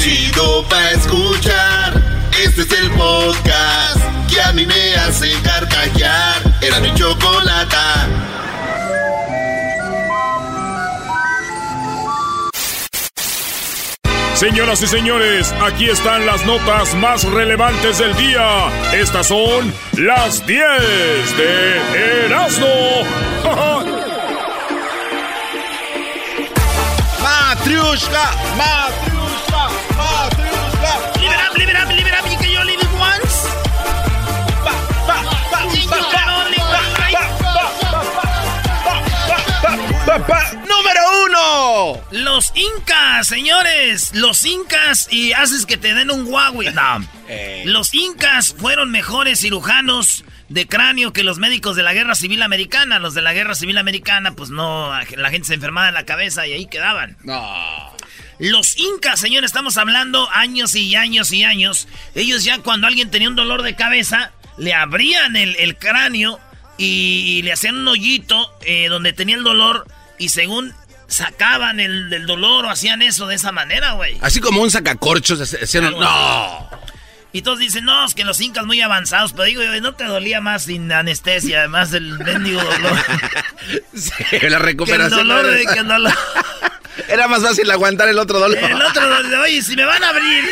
chido pa' escuchar. Este es el podcast que a mí me hace carcajear. Era mi chocolata. Señoras y señores, aquí están las notas más relevantes del día. Estas son las 10 de Erasmo. Matriushka, Matriushka, live pa, pa. Número uno. Los incas, señores. Los incas y haces que te den un Huawei. No. Eh. Los incas fueron mejores cirujanos de cráneo que los médicos de la Guerra Civil Americana. Los de la Guerra Civil Americana, pues no, la gente se enfermaba en la cabeza y ahí quedaban. No. Los incas, señores, estamos hablando años y años y años. Ellos ya cuando alguien tenía un dolor de cabeza, le abrían el, el cráneo y, le hacían un hoyito eh, donde tenía el dolor y según sacaban el, el dolor o hacían eso de esa manera, güey. Así como un sacacorchos. hacían- No. Y todos dicen, no, es que los incas muy avanzados, pero digo, ¿no te dolía más sin anestesia, además del mendigo dolor? Sí, la que el recuperación. dolor de que el dolor. Era más fácil aguantar el otro dolor. El otro dolor, oye, si me van a abrir.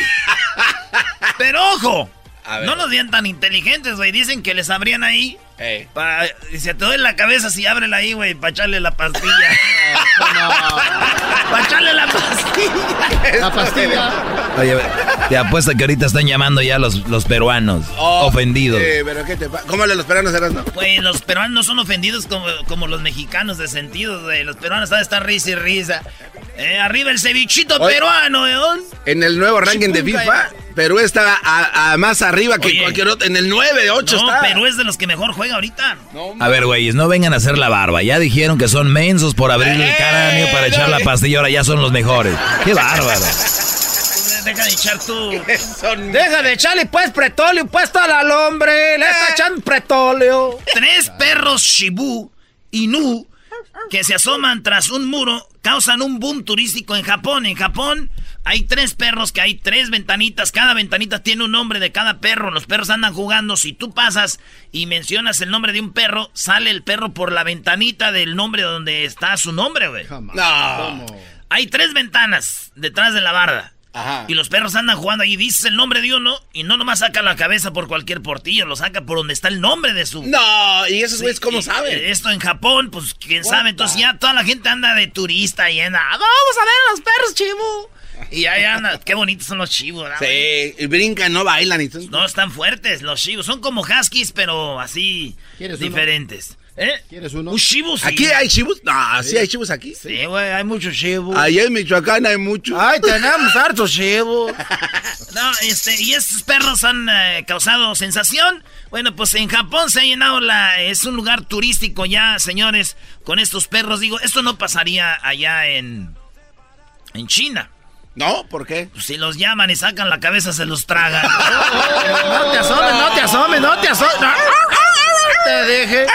Pero ojo, A ver. no los vean tan inteligentes, güey. Dicen que les abrían ahí. Ey. Pa, y se te duele la cabeza si ábrela ahí, güey, para echarle la pastilla. para echarle la pastilla. La pastilla. Oye, te apuesto que ahorita están llamando ya los, los peruanos Oh, ofendidos. sí, pero ¿qué te pasa? ¿Cómo le los peruanos eran? No? Pues los peruanos no son ofendidos como, como los mexicanos de sentido, güey. Los peruanos saben estar risa y risa. Eh, arriba el cevichito peruano, weón. En el nuevo ranking de FIFA, Perú está a, a más arriba que Oye. cualquier otro. En el 9, 8 No, está. Perú es de los que mejor juega ahorita. No, A ver, güeyes, no vengan a hacer la barba. Ya dijeron que son mensos por abrir el Eh, cráneo para echar la pastilla. Ahora ya son los mejores. ¡Qué bárbaro! Deja de echar tú. son- Deja de echarle pues pretóleo puesto al hombre. Le está echando pretóleo. Tres perros Shibu Inu que se asoman tras un muro causan un boom turístico en Japón. En Japón hay tres perros que hay tres ventanitas. Cada ventanita tiene un nombre de cada perro. Los perros andan jugando. Si tú pasas y mencionas el nombre de un perro, sale el perro por la ventanita del nombre donde está su nombre, güey. No. Hay tres ventanas detrás de la barda. Ajá. Y los perros andan jugando ahí, dices el nombre de uno y no nomás saca la cabeza por cualquier portillo, lo saca por donde está el nombre de su... No, y esos güeyes, ¿cómo Y, saben? Esto en Japón, pues quién What sabe. Entonces the- ya toda la gente anda de turista y anda. "Ah, Vamos a ver a los perros, chivo. Y ahí anda. Qué bonitos son los chivos. Sí, y brincan, no bailan. Y No, están fuertes los chivos. Son como huskies, pero así ¿Quieres uno? diferentes. ¿Eh? ¿Quieres uno? Un chivo, sí. ¿Aquí hay chivos? No, sí hay chivos aquí. Sí, güey, hay muchos chivos. Allá en Michoacán hay muchos. Ay, tenemos hartos chivos. No, este, y estos perros han eh, causado sensación. Bueno, pues en Japón se ha llenado la. Es un lugar turístico ya, señores, con estos perros. Digo, esto no pasaría allá en. En China. ¿No? ¿Por qué? Pues si los llaman y sacan la cabeza, se los tragan. No te asomes, no te asomes, no te asomes. No. Te deje.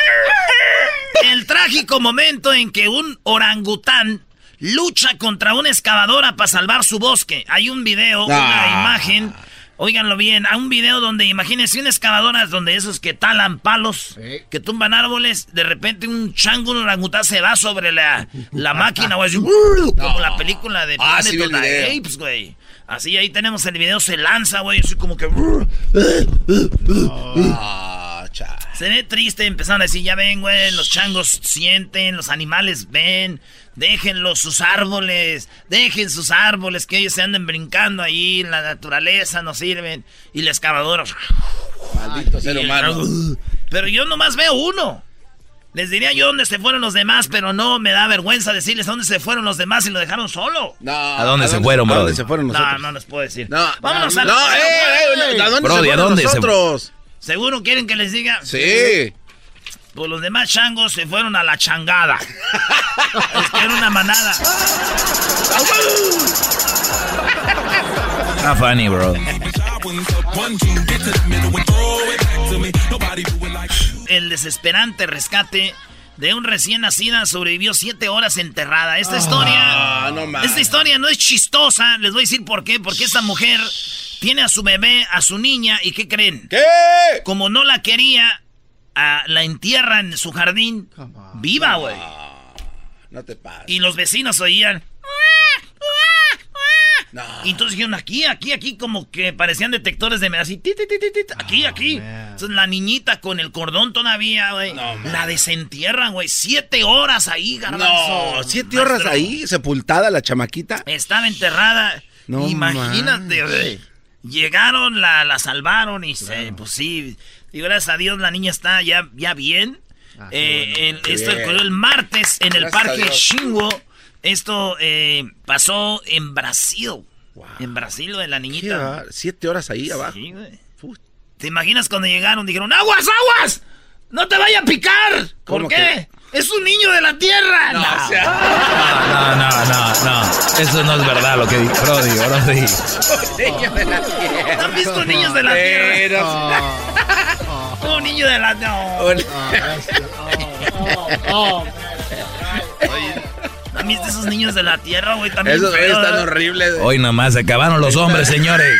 El trágico momento en que un orangután lucha contra una excavadora para salvar su bosque. Hay un video, una Ah. imagen. Óiganlo bien, hay un video donde imagínense una excavadora donde esos que talan palos, Sí. que tumban árboles, de repente un chango, un orangután se va sobre la, la máquina, güey, así, como la película de Ah, sí. Apes, güey. Así ahí tenemos el video, se lanza, güey, así como que... Se ve triste, empezaron a decir, ya ven, güey, los changos sienten, los animales ven, déjenlos sus árboles, dejen sus árboles, que ellos se anden brincando ahí, en la naturaleza no sirven. Y la excavadora... Maldito ser y el- humano. Pero yo nomás veo uno. Les diría yo dónde se fueron los demás, pero no me da vergüenza decirles dónde se fueron los demás y lo dejaron solo. No, ¿A dónde se fueron, ¿A dónde se fueron No, nosotros? no les puedo decir. No, Vámonos no, a no, eh, eh, ¿a dónde Brody, se ¿a fueron dónde se- nosotros? ¿Seguro quieren que les diga? Sí. Pues los demás changos se fueron a la changada. es que era una manada. Not funny, bro. El desesperante rescate de un recién nacida sobrevivió siete horas enterrada. Esta historia. Ah, no esta historia no es chistosa. Les voy a decir por qué. Porque esta mujer tiene a su bebé, a su niña, y ¿qué creen? ¿Qué? Como no la quería, ah, la entierra en su jardín. Viva, güey. No te pases. Y los vecinos oían. No. Y entonces dijeron aquí, aquí, aquí, como que parecían detectores de así, ti, ti, ti, ti, ti, aquí, aquí. Entonces la niñita con el cordón todavía, güey. No, la desentierran, güey. Siete horas ahí, garbanzo. No, siete horas ahí, sepultada la chamaquita. Estaba enterrada. No Imagínate, güey. Llegaron, la, la salvaron y se, pues sí. Y gracias a Dios la niña está ya, ya bien. Eh, el- esto Bien. ocurrió el martes en el Gracias parque. Shingo. Esto eh, pasó en Brasil. En Brasil, güey, la ¿Qué niñita. Siete horas ahí abajo. Sí, ¿Te imaginas cuando llegaron? Dijeron, ¡aguas, aguas! ¡No te vaya a picar! ¿Por ¿Cómo qué? ¡Es un niño de la tierra! No, No. o sea, No, no, no, no. Eso no es verdad lo que dijo Brody, Brody. niño de la tierra. ¿No han visto niños de la tierra? Un niño de la no. ¿Han visto esos niños de la tierra, güey? También Esos están horribles. Hoy nomás se acabaron los hombres, señores.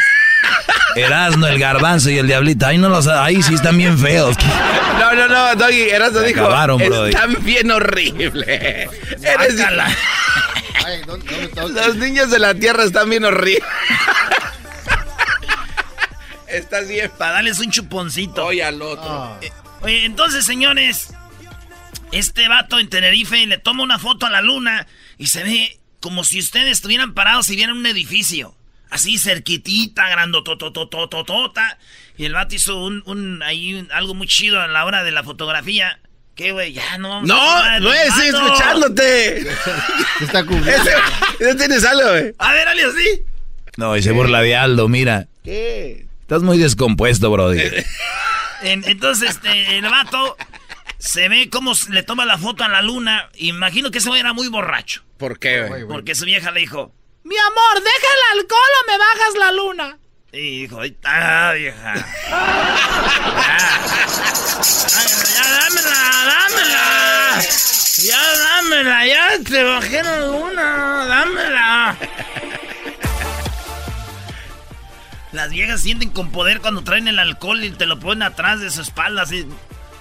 Erasmo, el garbanzo y el diablito. Ahí no los, ahí sí están bien feos. No, no, no, Doggy, Erasmo Se dijo. acabaron, brody. Están bien horribles. Eres- Guácala. Los niños de la tierra están bien horribles. Estás bien. Para darles un chuponcito. Hoy al otro. Oye, entonces, señores, este vato en Tenerife le toma una foto a la luna y se ve como si ustedes estuvieran parados y vieran un edificio. Así cerquitita, grandotototototota. Y el vato hizo un, un- ahí un- algo muy chido a la hora de la fotografía. ¿Qué, güey? Ya no vamos a No, hablar no estoy escuchándote. Se está cubriendo. Ese tienes algo, güey. A ver, Ale, así. No, y se burla de Aldo, mira. ¿Qué? Estás muy descompuesto, Brody. En- entonces, este, el vato se ve cómo le toma la foto a la luna. Imagino que ese güey era muy borracho. ¿Por qué, güey? Porque su vieja le dijo, Mi amor, deja el alcohol o me bajas la luna. Y dijo, ahí está, vieja. Ya, ya, dámela, dámela. Ya, dámela, ya te bajé la luna, dámela. Las viejas sienten con poder cuando traen el alcohol y te lo ponen atrás de su espalda así.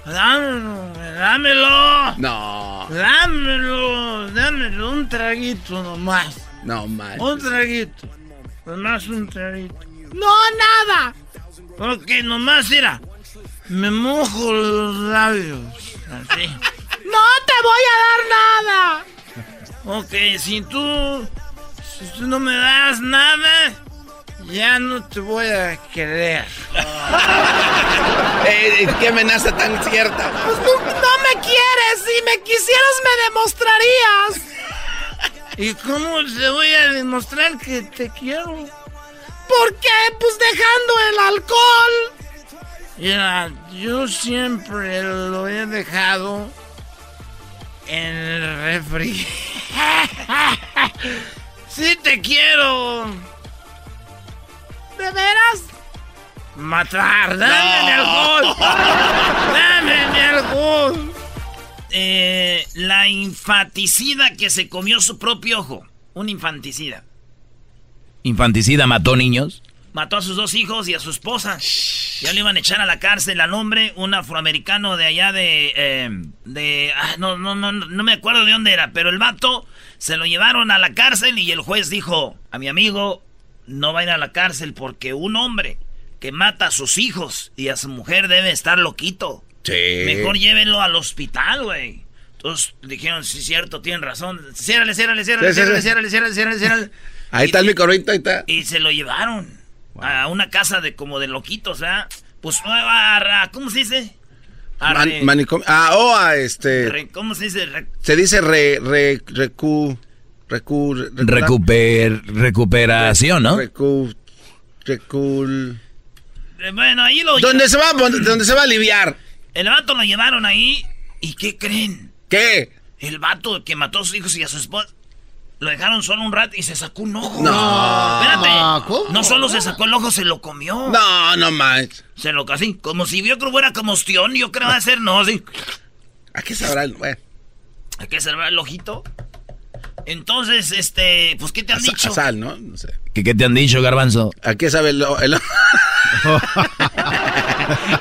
Dámelo, dámelo. No, Dámelo, dámelo, un traguito nomás. no, man. Un traguito. Nomás un traguito. No, nada. Porque nomás, mira, me mojo los labios. Así. No te voy a dar nada. Ok, si tú, si tú no me das nada, ya no te voy a querer. Eh, ¿Qué amenaza tan cierta? Pues tú no me quieres. Si me quisieras, me demostrarías. ¿Y cómo te voy a demostrar que te quiero? ¿Por qué? Pues dejando el alcohol. Mira, yo siempre lo he dejado en el refri. sí te quiero ¿De veras? matar. Dame mi alcohol. Dame mi alcohol. Eh, la infanticida que se comió su propio ojo. Un infanticida. Infanticida mató niños. Mató a sus dos hijos y a su esposa. Ya le iban a echar a la cárcel al hombre, un afroamericano de allá de... eh, de ah, no, no, no, no me acuerdo de dónde era, pero el vato se lo llevaron a la cárcel y el juez dijo, a mi amigo no va a ir a la cárcel porque un hombre que mata a sus hijos y a su mujer debe estar loquito. Sí. Mejor llévenlo al hospital, güey. Entonces dijeron, sí, cierto, tienen razón. Ciérrale, ciérrale, ciérrale, ciérrale, ciérrale, ciérrale, ciérrale, ciérrale. Ahí Y está el micorrito, ahí está. y se lo llevaron a una casa de como de loquitos, ¿verdad? Pues, a- a- a- ¿cómo se dice? A Man- manicomio. Ah, oh, ah, este. re- ¿Cómo se dice? Re- Se dice re, re, recu, recu, recu- Recuper, recuperación, ¿no? Recu, recul. eh, bueno, ahí lo ¿Dónde se va, dónde se va a aliviar? El vato lo llevaron ahí. ¿Y qué creen? ¿Qué? El vato que mató a sus hijos y a su esposa. Lo dejaron solo un rato y se sacó un ojo. No. Espérate. No, ¿cómo? No solo se sacó el ojo, se lo comió. No, no más. Se lo casi. Como si vio que fuera combustión, yo creo va a ser no, así. ¿A qué sabrá el.? Bueno, ¿A qué servirá el ojito? Entonces, este, pues, ¿qué te han dicho? a sal, ¿no? No sé. ¿Qué, qué te han dicho, Garbanzo? ¿A qué sabe el. el-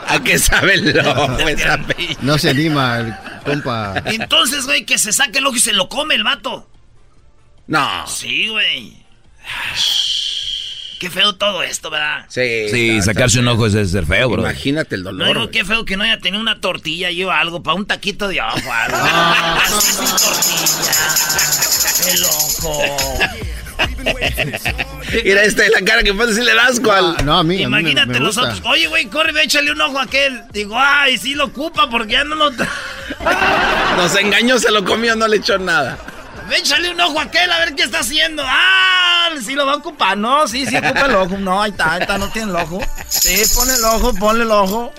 ¿A qué sabe el ojo? No se anima el compa. Entonces, güey, que se saque el ojo y se lo come el vato. No. Sí, güey. Qué feo todo esto, ¿verdad? Sí, Sí, sacarse un ojo es ser feo, bro. Imagínate el No dolor. digo güey. qué feo que no haya tenido una tortilla y o algo para un taquito de ojo. Algo. Ah. Sin tortilla. El ojo. Mira este, la cara que puede decirle el asco al. Ah, no, a mí, a mí me- Imagínate me los otros. Oye, güey, corre, ve, échale un ojo a aquel. Digo, ay, sí lo ocupa porque ya no lo. Nos engañó, se lo comió, no le echó nada. Échale un ojo a aquel a ver qué está haciendo. Ah, sí lo va a ocupar. No, sí, sí ocupa el ojo. No, ahí está, ahí está, no tiene el ojo. Sí, ponle el ojo, ponle el ojo.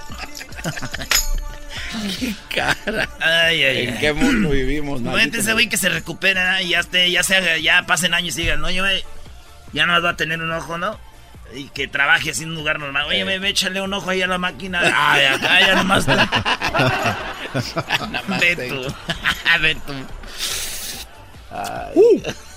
Cara. Ay, ay, ¿En ay. qué mundo vivimos? Vete maldito? ese güey que se recupera y ya esté, ya se haga, ya pasen años y digan, no, yo ya no va a tener un ojo, ¿no? Y que trabaje así en un lugar normal. Oye, ve, échale un ojo ahí a la máquina. Ay, acá ya nomás. Ve tú. Ve tú.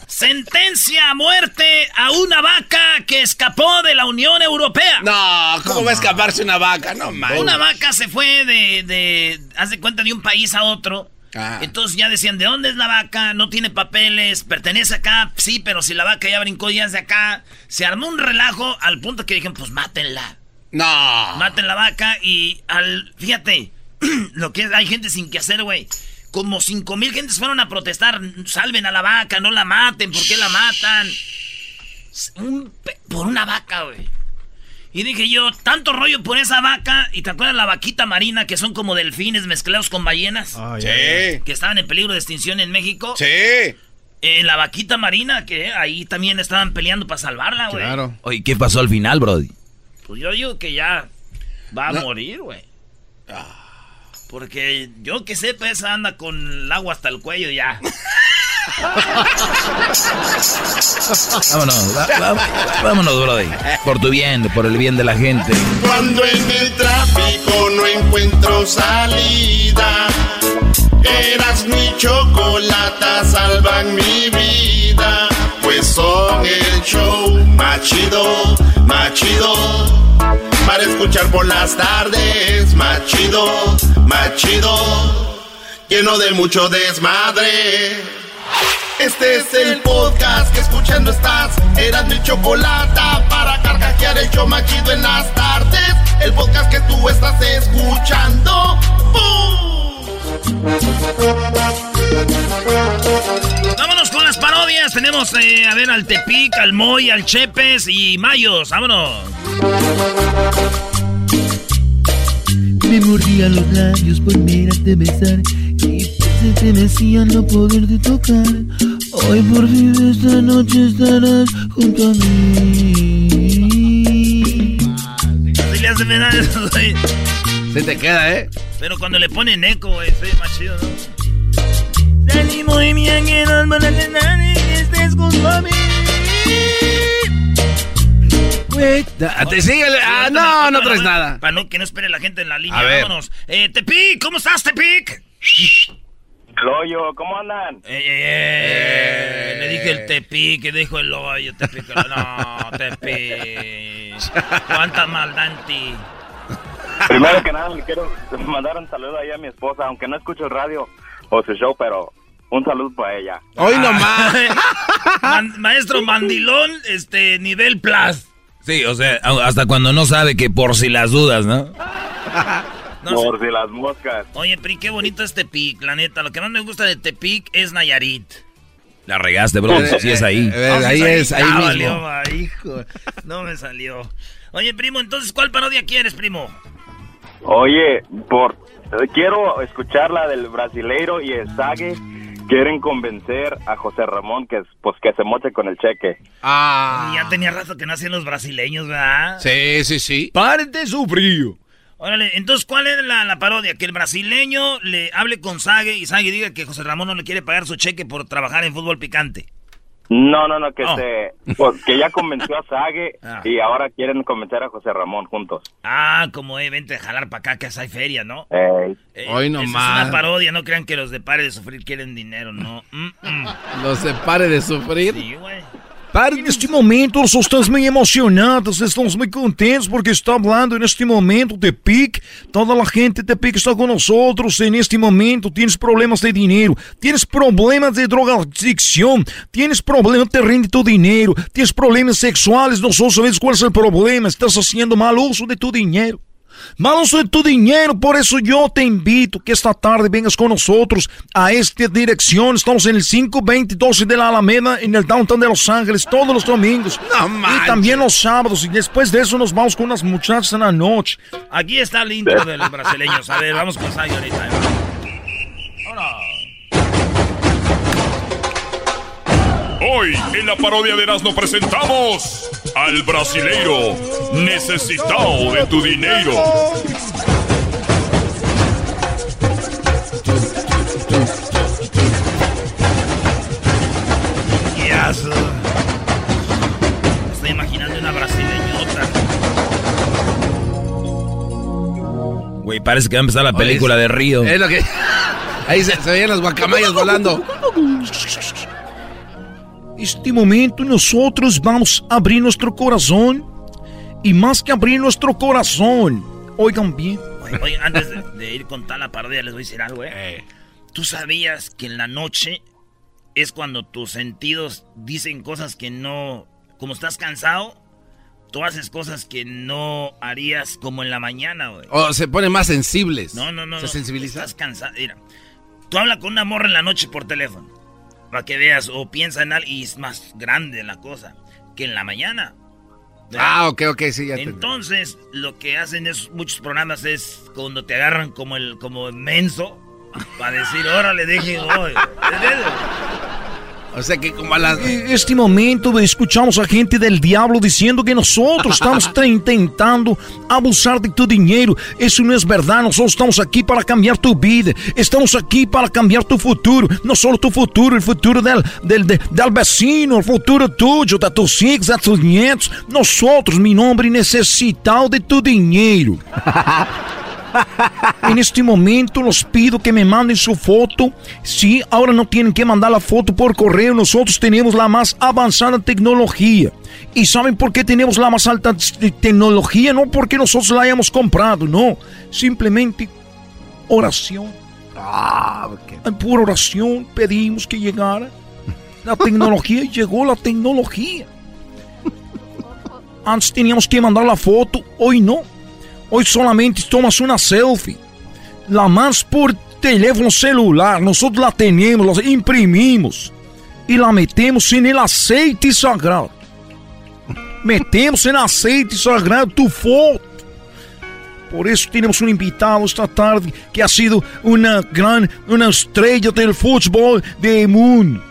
Sentencia a muerte a una vaca que escapó de la Unión Europea. No, ¿cómo va a escaparse una vaca? No, man. Una vaca se fue de, de, haz de cuenta, de un país a otro. Ah. Entonces ya decían, ¿de dónde es la vaca? No tiene papeles, pertenece acá, sí, pero si la vaca ya brincó ya es de acá. Se armó un relajo al punto que dijeron, pues mátenla. No. Maten la vaca y al, fíjate, lo que es, hay gente sin que hacer, güey. Como cinco mil gentes fueron a protestar, salven a la vaca, no la maten, ¿por qué la matan? Un por una vaca, güey. Y dije yo, tanto rollo por esa vaca, y te acuerdas la vaquita marina que son como delfines mezclados con ballenas, Ay, Sí. que estaban en peligro de extinción en México. Sí. Eh, la vaquita marina, que ahí también estaban peleando para salvarla, güey. Claro. Oye, ¿qué pasó al final, Brody? Pues yo digo que ya va a No. morir, güey. Porque yo que sepa, esa anda con el agua hasta el cuello ya. Vámonos, va- va- vámonos, Brody. Por tu bien, por el bien de la gente. Cuando en el tráfico no encuentro salida, eras mi chocolata, salvan mi vida. Pues son el show más chido, más chido. Para escuchar por las tardes, más chido, más chido. Lleno de mucho desmadre. Este es el podcast que escuchando estás. Eras mi chocolata para carcajear el show más chido en las tardes. El podcast que tú estás escuchando. ¡Bum! Vámonos con las parodias. Tenemos eh, a ver al Tepic, al Moy, al Chepes y Mayos. Vámonos. Me mordía los labios por mirarte besar y se estremecía no poderte tocar. Hoy por fin esta noche estarás junto a mí. Así le hace Se te queda, ¿eh? Pero cuando le ponen eco, güey, sí, más chido, ¿no? Salimos y me han quedado para cenar y que estés junto a mí. Te sigue. Ah, no, no traes nada. Para no, que no espere la gente en la línea. A ver. Vámonos. Eh, Tepic, ¿cómo estás, Tepic? El hoyo, ¿cómo andan? Eh, eh, eh, Le dije el Tepic, que dijo el hoyo, Tepic. No, Tepic. Cuánta maldad en ti. Primero que nada, le quiero mandar un saludo ahí a mi esposa, aunque no escucho radio o su show, pero un saludo para ella. Hoy nomás. Man- maestro Mandilón, este, nivel plus. Sí, o sea, hasta cuando no sabe que por si las dudas, ¿no? No Por sé. si las moscas. Oye, Pri, qué bonito es Tepic, la neta. Lo que más me gusta de Tepic es Nayarit. La regaste, bro. Sí es ahí. Eh, Ah, ahí es, ahí Ah, mismo. valió, va, hijo. No me salió. Oye, primo, entonces, ¿cuál parodia quieres, primo? Oye, por quiero escuchar la del brasileiro y el Sague. Quieren convencer a José Ramón que pues que se moche con el cheque. Ah. Ya tenía rato que no hacían los brasileños, ¿verdad? Sí, sí, sí. Párate su frío. Órale, entonces, ¿cuál es la, la parodia? Que el brasileño le hable con Sague y Sague diga que José Ramón no le quiere pagar su cheque por trabajar en fútbol picante. No, no, no, que Oh. se, pues, que ya convenció a Sage Ah. y ahora quieren convencer a José Ramón juntos. Ah, como eh, vente a jalar para acá que hay feria, ¿no? Eh, Hoy nomás. Es una parodia, no crean que los de Pare de Sufrir quieren dinero, no. Mm, mm. Los separe de sufrir. Sí, güey. En este momento nós estamos muy emocionados, estamos muy contentos porque está hablando en este momento de PIC. Toda la gente de PIC está con nosotros en este momento. Tienes problemas de dinero, tienes problemas de drogadicción, tienes problemas de rende tu dinero, tienes problemas sexuales. Nosotros sabemos cuál es el problema. Estás haciendo mal uso de tu dinero. Mal uso de tu dinero, por eso yo te invito que esta tarde vengas con nosotros a esta dirección. Estamos en el 52012 de la Alameda, en el downtown de Los Ángeles, todos los domingos. No y también los sábados. Y después de eso nos vamos con unas muchachas en la noche. Aquí está el intro de los brasileños. A ver, vamos con ahorita. Hoy en la parodia de Erasmo presentamos al brasileiro necesitado de tu dinero. Yazo. Estoy imaginando una brasileñota. Güey, parece que va a empezar la película de Río. Es lo que. Ahí se, se veían las guacamayas volando. Este momento nosotros vamos a abrir nuestro corazón. Y más que abrir nuestro corazón, oigan bien. Oye, oye, antes de, de ir con tal la parodia, les voy a decir algo, ¿eh? ¿Tú sabías que en la noche es cuando tus sentidos dicen cosas que no... Como estás cansado, tú haces cosas que no harías como en la mañana, güey. O se ponen más sensibles. No, no, no. Se no. sensibiliza. Estás cansado. Mira, tú hablas con una morra en la noche por teléfono. Para que veas, o piensa en algo y es más grande la cosa que en la mañana. ¿Verdad? Ah, ok, ok, sí, ya te Entonces, lo que hacen es muchos programas es cuando te agarran como el como menso para decir, órale, deje hoy. O sea que como a las. Este momento escuchamos a gente del diablo diciendo que nosotros estamos intentando abusar de tu dinero. Eso no es verdad. Nosotros estamos aquí para cambiar tu vida. Estamos aquí para cambiar tu futuro. No solo tu futuro, el futuro del, del, de- del vecino, el futuro tuyo, de tus hijos, de tus nietos. Nosotros, mi nombre, necesitado de tu dinero. En este momento los pido que me manden su foto. Sí, ahora no tienen que mandar la foto por correo. Nosotros tenemos la más avanzada tecnología. ¿Y saben por qué tenemos la más alta tecnología? No porque nosotros la hayamos comprado, no. Simplemente oración. Ah, oración pedimos que llegara. La tecnología llegó la tecnología. Antes teníamos que mandar la foto, hoy no. Hoy solamente tomas una selfie. La más por teléfono celular. Nosotros la tenemos, la imprimimos. Y la metemos en el aceite sagrado. Metemos en aceite sagrado tu foto. Por eso tenemos un invitado esta tarde que ha sido una gran, una estrella del fútbol del mundo.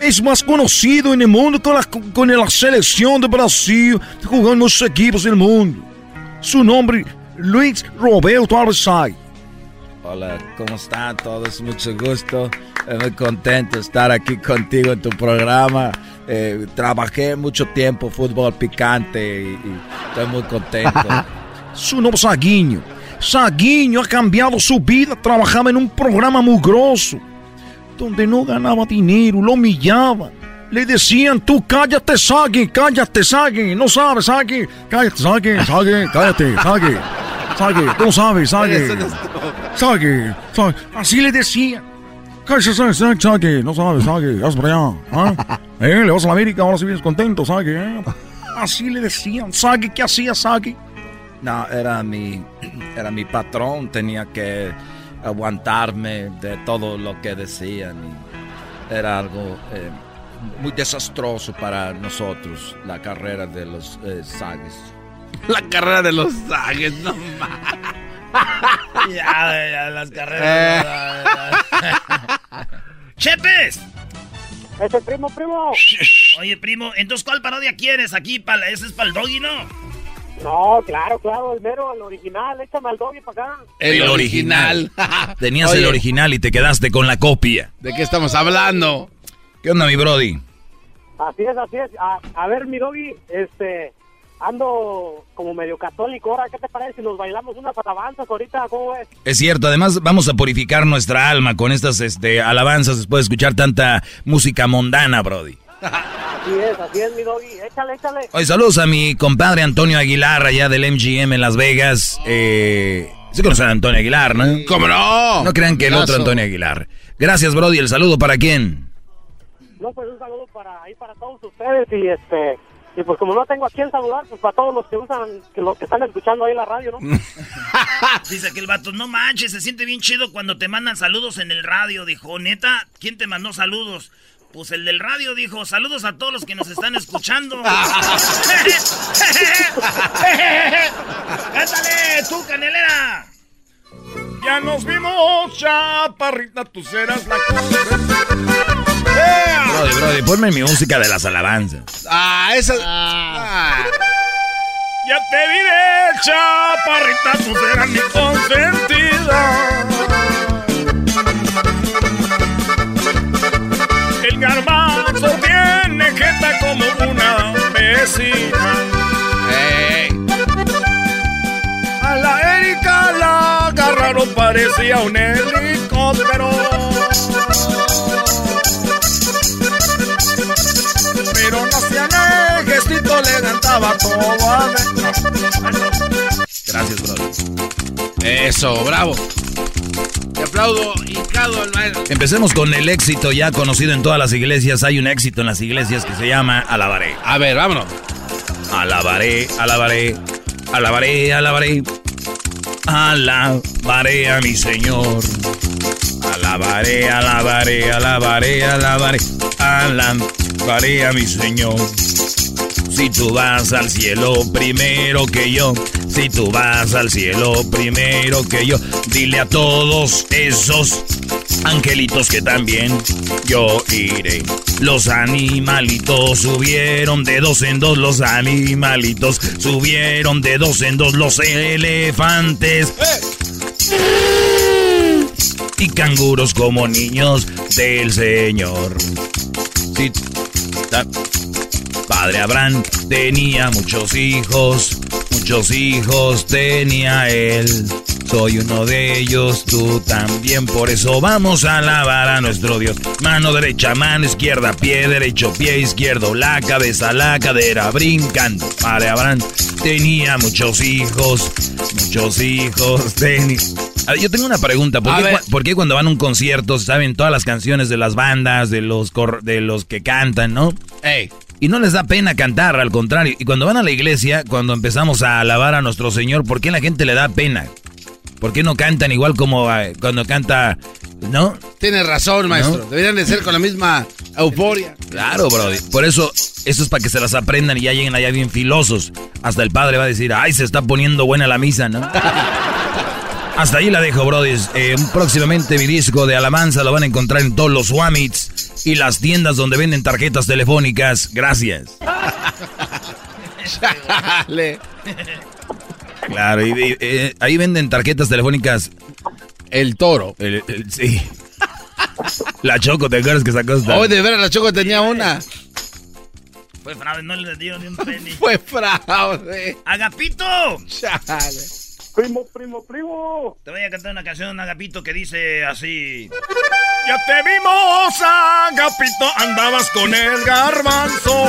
Es más conocido en el mundo con la, con la selección de Brasil, jugando en muchos equipos del mundo. Su nombre, Luis Roberto Alves Hola, ¿cómo están todos? Mucho gusto. Eh, Muy contento de estar aquí contigo en tu programa. Eh, trabajé mucho tiempo fútbol picante y, y estoy muy contento. Su nombre es Saguinho. Saguinho ha cambiado su vida. Trabajaba en un programa mugroso, donde no ganaba dinero, lo humillaban. Le decían, tú cállate, Sagui, cállate, Sagui. No sabes, Sagui. Cállate, Sagui, Sagui, cállate. Sagui, tú no sabes. Sagui, Sagui. Así le decían. Cállate, Sagui, Sagui. No sabes, Sagui. Haz para allá. ¿ah? ¿Eh? Le vas a la América, ahora sí vienes contento, Sagui. ¿eh? Así le decían. Sagui, ¿qué hacía Sagui? No, era mi, era mi patrón, tenía que aguantarme de todo lo que decían. era algo eh, muy desastroso para nosotros, la carrera de los eh, Sagues. La carrera de los sagues, no mames. ya, ya, las carreras. ¡Chepes! ¡Es el primo, primo! Oye, primo, entonces, ¿cuál parodia quieres aquí? Para, ¿Ese es para el doggy, no? No, claro, claro, el mero, el original, échame al doggy para acá. El, original. Tenías Oye, el original y te quedaste con la copia. ¿De qué estamos hablando? ¿Qué onda, mi Brody? Así es, así es. A, a ver, mi doggy, este, ando como medio católico. Ahora, ¿qué te parece si nos bailamos unas alabanzas ahorita? ¿Cómo ves? Es cierto, además vamos a purificar nuestra alma con estas este, alabanzas después de escuchar tanta música mundana, Brody. Así es, así es, mi doggy. Échale, échale. Hoy saludos a mi compadre Antonio Aguilar, allá del MGM en Las Vegas. Eh, sí conocen a Antonio Aguilar, ¿no? ¿Cómo no? No crean que el otro. Antonio Aguilar. Gracias, Brody. ¿El saludo para quién? No, pues un saludo para ahí para todos ustedes y este y pues como no tengo a quién saludar, pues para todos los que usan, que los que están escuchando ahí la radio, ¿no? Dice aquel vato, no manches, se siente bien chido cuando te mandan saludos en el radio. Dijo, neta, ¿quién te mandó saludos? Pues el del radio dijo, saludos a todos los que nos están escuchando. ¡Cántale, tú, canelera! Ya nos vimos, chaparrita, tú serás la Brody, Brody, ponme mi música de las alabanzas. Ah, esa. Ah. Ya te diré, chaparrita, tú serás mi consentida. El garbanzo tiene jeta como una vecina. A la Erika la agarraron, parecía un helicóptero. Gracias, Brody. Eso, bravo. Te aplaudo, hincado al maestro. Empecemos con el éxito ya conocido en todas las iglesias. Hay un éxito en las iglesias que se llama Alabaré. A ver, vámonos. Alabaré, alabaré, alabaré, alabaré. Alabaré a mi Señor. Alabaré, alabaré, alabaré, alabaré. Alabaré a mi Señor. Si tú vas al cielo primero que yo, si tú vas al cielo primero que yo, dile a todos esos angelitos que también yo iré. Los animalitos subieron de dos en dos, los animalitos subieron de dos en dos, los elefantes. Y canguros como niños del Señor. Padre Abraham tenía muchos hijos, muchos hijos tenía él. Soy uno de ellos, tú también, por eso vamos a alabar a nuestro Dios. Mano derecha, mano izquierda, pie derecho, pie izquierdo, la cabeza, la cadera, brincando. Padre Abraham tenía muchos hijos, muchos hijos tenía... A ver, Yo tengo una pregunta, ¿por qué, por cuando van a un concierto saben todas las canciones de las bandas, de los, de los que cantan, no? Ey. Y no les da pena cantar, al contrario. Y cuando van a la iglesia, cuando empezamos a alabar a nuestro Señor, ¿por qué la gente le da pena? ¿Por qué no cantan igual como eh, cuando canta, no? Tienes razón, maestro. ¿No? Deberían de ser con la misma euforia. Claro, Brody. Por eso, eso es para que se las aprendan y ya lleguen allá bien filosos. Hasta el padre va a decir, ay, se está poniendo buena la misa, ¿no? Hasta ahí la dejo, Brody. Eh, próximamente mi disco de alabanza lo van a encontrar en todos los Wamits y las tiendas donde venden tarjetas telefónicas. Gracias. Chale. Claro, y, y, eh, ahí venden tarjetas telefónicas. El toro. El- el- sí. La Choco, ¿te acuerdas que sacó esta? Hoy de veras la Choco tenía una. Fue fraude, no le dieron ni un penny. Fue fraude. ¡Agapito! Chale. Primo, primo, primo. Te voy a cantar una canción, Agapito, que dice así. Ya te vimos, Agapito, andabas con el garbanzo.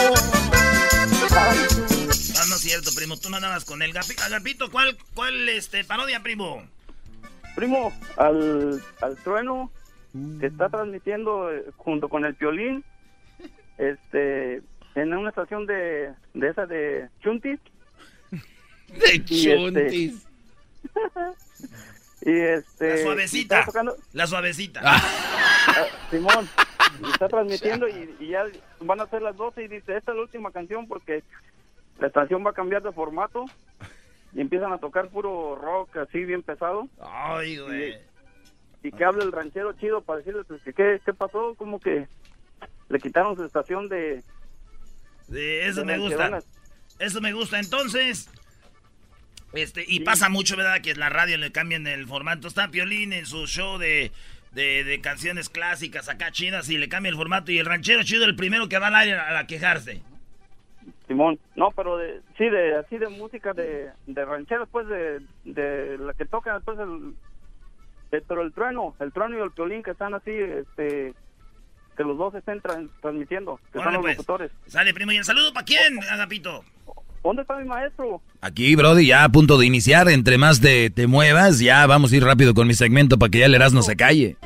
No, no es cierto, primo, tú no andabas con el Gapi- Agapito. ¿Cuál, cuál este, parodia, primo? Primo, al, al trueno que está transmitiendo eh, junto con el violín, este, en una estación de, de esa de Chuntis. De Y este- chuntis. Y este. La suavecita. tocando- La suavecita. Ah, Simón, y está transmitiendo y, y ya van a ser las 12 y dice, esta es la última canción porque la estación va a cambiar de formato y empiezan a tocar puro rock así bien pesado Ay, güey. y que hable el ranchero chido para decirle pues, que qué, qué pasó, como que le quitaron su estación de... Eso de me gusta. Eso me gusta. Entonces, este, y pasa mucho, ¿verdad? Que en la radio le cambian el formato. Está Piolín en su show de de, de canciones clásicas acá chidas y le cambia el formato y el ranchero chido el primero que va al aire a, a quejarse. Simón, no, pero de, sí, de, así de música de, de rancheros, pues, de, de la que toca, después el, de- pero el trueno, el trueno y el piolín que están así, este, que los dos estén tran- transmitiendo, que Órale, son los pues. locutores. Sale, primo. ¿Y el saludo para quién, Agapito? ¿Dónde está mi maestro? Aquí, Brody, ya a punto de iniciar. Entre más te, te muevas, ya vamos a ir rápido con mi segmento para que ya el Erasmo se calle.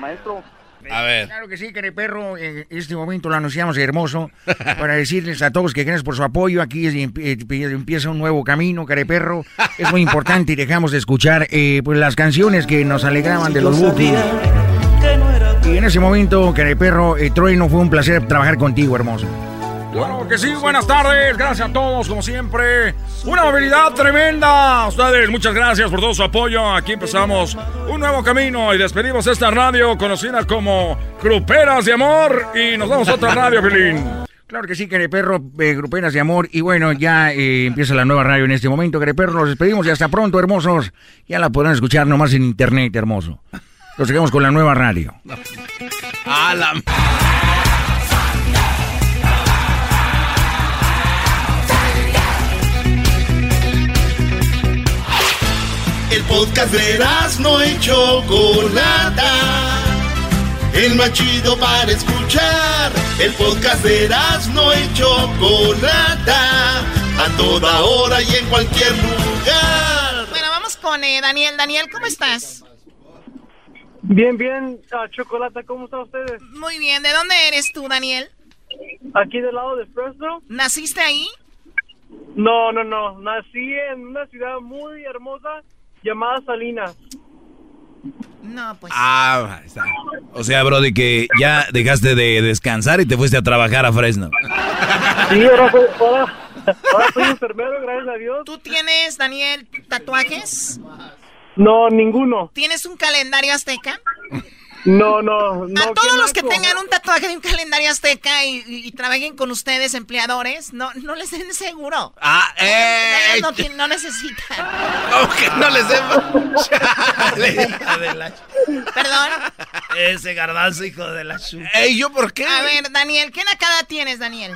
Maestro. A ver. Claro que sí, perro. En este momento lo anunciamos hermoso para decirles a todos que gracias por su apoyo. Aquí es- empie- empieza un nuevo camino, careperro. Es muy importante y dejamos de escuchar eh, pues las canciones que nos alegraban de los Bookies. Y en ese momento, careperro, eh, Trueno, fue un placer trabajar contigo, hermoso. Claro que sí, buenas tardes, gracias a todos, como siempre. Una movilidad tremenda. A ustedes, muchas gracias por todo su apoyo. Aquí empezamos un nuevo camino y despedimos esta radio conocida como Gruperas de Amor. Y nos vamos a otra radio, Felín. Claro que sí, careperro, eh, gruperas de amor. Y bueno, ya eh, empieza la nueva radio en este momento, careperro. Los despedimos y hasta pronto, hermosos. Ya la podrán escuchar nomás en internet, hermoso. Los dejamos con la nueva radio. A la... El podcast de no y Chocolata. El más chido para escuchar. El podcast de no y Chocolata. A toda hora y en cualquier lugar. Bueno, vamos con eh, Daniel. Daniel, ¿cómo estás? Bien, bien, ah, Chocolata, ¿cómo están ustedes? Muy bien. ¿De dónde eres tú, Daniel? Aquí del lado de Fresno. ¿Naciste ahí? No, no, no. Nací en una ciudad muy hermosa llamada Salinas. No, pues. Ah, está. O sea, Brody, que ya dejaste de descansar y te fuiste a trabajar a Fresno. Sí, ahora soy, ahora, ahora soy enfermero, gracias a Dios. ¿Tú tienes, Daniel, tatuajes? No, ninguno. ¿Tienes un calendario azteca? No, no, no. a todos los que naco. tengan un tatuaje de un calendario azteca y, y- y trabajen con ustedes, empleadores, no, no les den seguro. Ah, eh. No, ti- no necesitan. ¿Cómo que no les Perdón. Ese garbanzo, hijo de la chu. Ey, ¿yo por qué? A ver, Daniel, ¿qué nacada tienes, Daniel?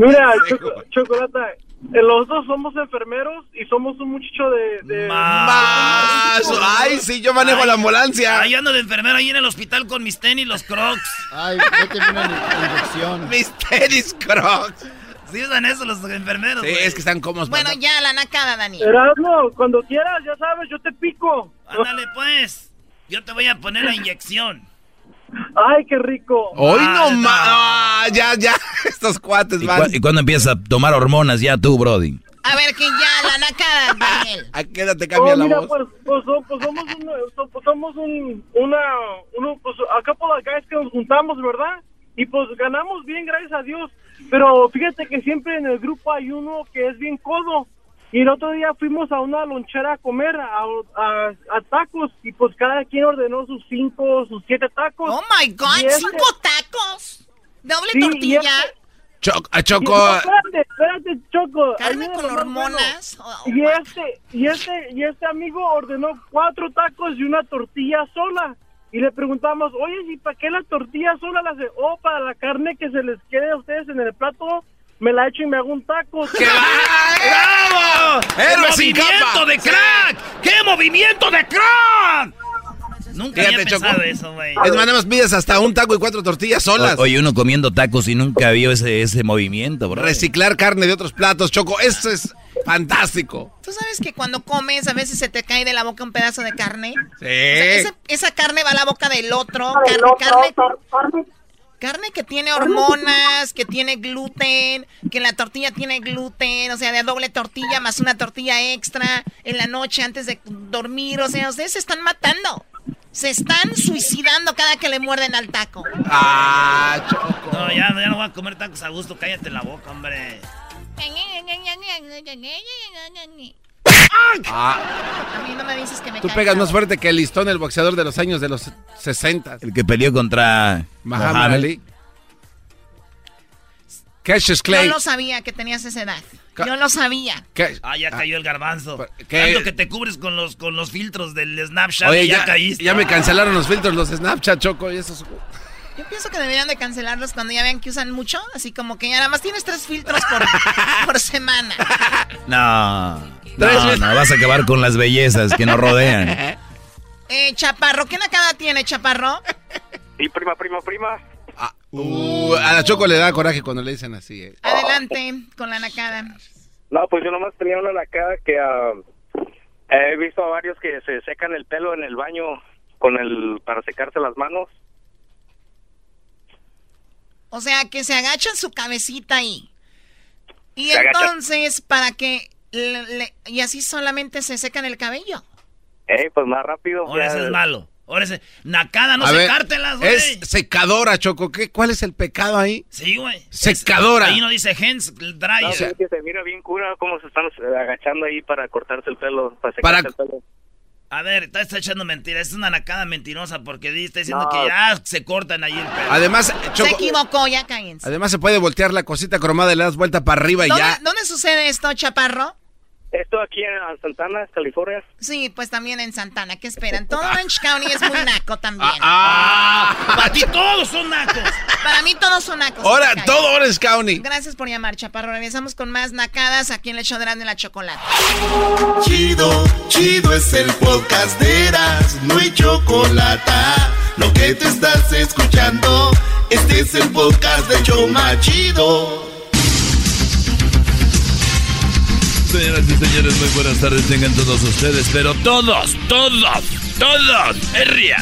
Mira, Choco- Chocolata, eh, los dos somos enfermeros y somos un muchacho de... de Más. Ay, sí, yo manejo la ambulancia. Ahí ando de enfermero ahí en el hospital con mis tenis, los crocs. Ay, vete una inyección. Mis tenis crocs. Sí usan eso los enfermeros, Sí, es que están cómodos. Bueno, ya, la nacada, Daniel. Erasmo, cuando quieras, ya sabes, yo te pico. Ándale, pues. Yo te voy a poner la inyección. Ay, qué rico. Hoy Ah, no más. Ah, ya, ya. Estos cuates ¿Y, van. cu- y cuándo empiezas a tomar hormonas ya tú, Brody? A ver, que ya, la nacada, Daniel. ¿A qué edad te cambia Oh, la mira, voz? pues, pues, pues somos, un, pues somos un, una, uno, pues a couple of guys que nos juntamos, ¿verdad? Y pues ganamos bien, gracias a Dios. Pero fíjate que siempre en el grupo hay uno que es bien codo. Y el otro día fuimos a una lonchera a comer, a, a- a tacos, y pues cada quien ordenó sus cinco, sus siete tacos. Oh my God, este- cinco tacos. Doble Sí, tortilla. este- Choco, a Choco. espérate, espérate, Choco. Carne con hormonas. Oh, Y este, y este, y este amigo ordenó cuatro tacos y una tortilla sola. Y le preguntamos, oye, ¿y para qué la tortilla sola la hace? Oh, para la carne que se les quede a ustedes en el plato, me la echo y me hago un taco. ¡Qué. ¡Héroe sin ¡Movimiento capa! de crack! ¡Qué movimiento de crack! Nunca Fíjate, había pensado Choco. eso, güey. Es más, nada más pides hasta un taco y cuatro tortillas solas. O- oye, uno comiendo tacos y nunca vio ese, ese movimiento, bro. Reciclar carne de otros platos, Choco. Eso es fantástico. ¿Tú sabes que cuando comes a veces se te cae de la boca un pedazo de carne? Sí. O sea, ese- esa carne va a la boca del otro. Carne, carne, carne que tiene hormonas, que tiene gluten, que la tortilla tiene gluten, o sea, de doble tortilla más una tortilla extra en la noche antes de dormir. O sea, ustedes se están matando. Se están suicidando cada que le muerden al taco. Ah, Choco. No, ya, ya no voy a comer tacos a gusto. Cállate la boca, hombre. Ah, A mí no me dices que me tú pegas más fuerte que el listón, el boxeador de los años de los 60. El que peleó contra Muhammad. Ali. Cassius Yo Clay. lo sabía que tenías esa edad. Yo lo sabía. Ah, ya cayó el garbanzo. ¿qué? Tanto que te cubres con los, con los filtros del Snapchat Oye, y ya, ya, caíste. ya me cancelaron los filtros, los Snapchat, Choco, y esos... Yo pienso que deberían de cancelarlos cuando ya vean que usan mucho. Así como que ya nada más tienes tres filtros por, por semana. No, no, no, vas a acabar con las bellezas que nos rodean. Eh, Chaparro, ¿qué nacada tiene, Chaparro? Sí, prima, prima, prima. Uh, a la Choco le da coraje cuando le dicen así, eh. Adelante con la nacada. No, pues yo nomás tenía una lacada que ah, he visto a varios que se secan el pelo en el baño con el para secarse las manos. O sea, que se agachan su cabecita ahí. Y Se entonces, para que... le- le- y así solamente se secan el cabello. Eh, pues más rápido. Ahora ese es malo. Ahora ese... Nacada, no A secártelas, güey. Es secadora, Choco. ¿Qué, ¿Cuál es el pecado ahí? Sí, güey. Secadora. Ahí no dice hands dry. No, es que se mira bien cura cómo se están eh, agachando ahí para cortarse el pelo, para Para- secarse el pelo. A ver, está, está echando mentiras. Es una nacada mentirosa porque está diciendo No. que ya se cortan ahí el pelo. Además, Se Choco, equivocó, ya cállense. además se puede voltear la cosita cromada y le das vuelta para arriba y ¿Dónde, ya. dónde sucede esto, Chaparro? Esto aquí en Santana, California. Sí, pues también en Santana. ¿Qué esperan? Todo Orange County es muy naco también. Ah, Para ti todos son nacos. Para mí todos son nacos. Ahora, todo Orange County. Gracias por llamar, Chaparro. Regresamos con más nacadas aquí en el show de la Chocolate. Chido, chido es el podcast de Eras, no hay chocolate. Lo que te estás escuchando, este es el podcast de Choma Chido. Señoras y señores, muy buenas tardes tengan todos ustedes, pero todos, todos, todos, herria.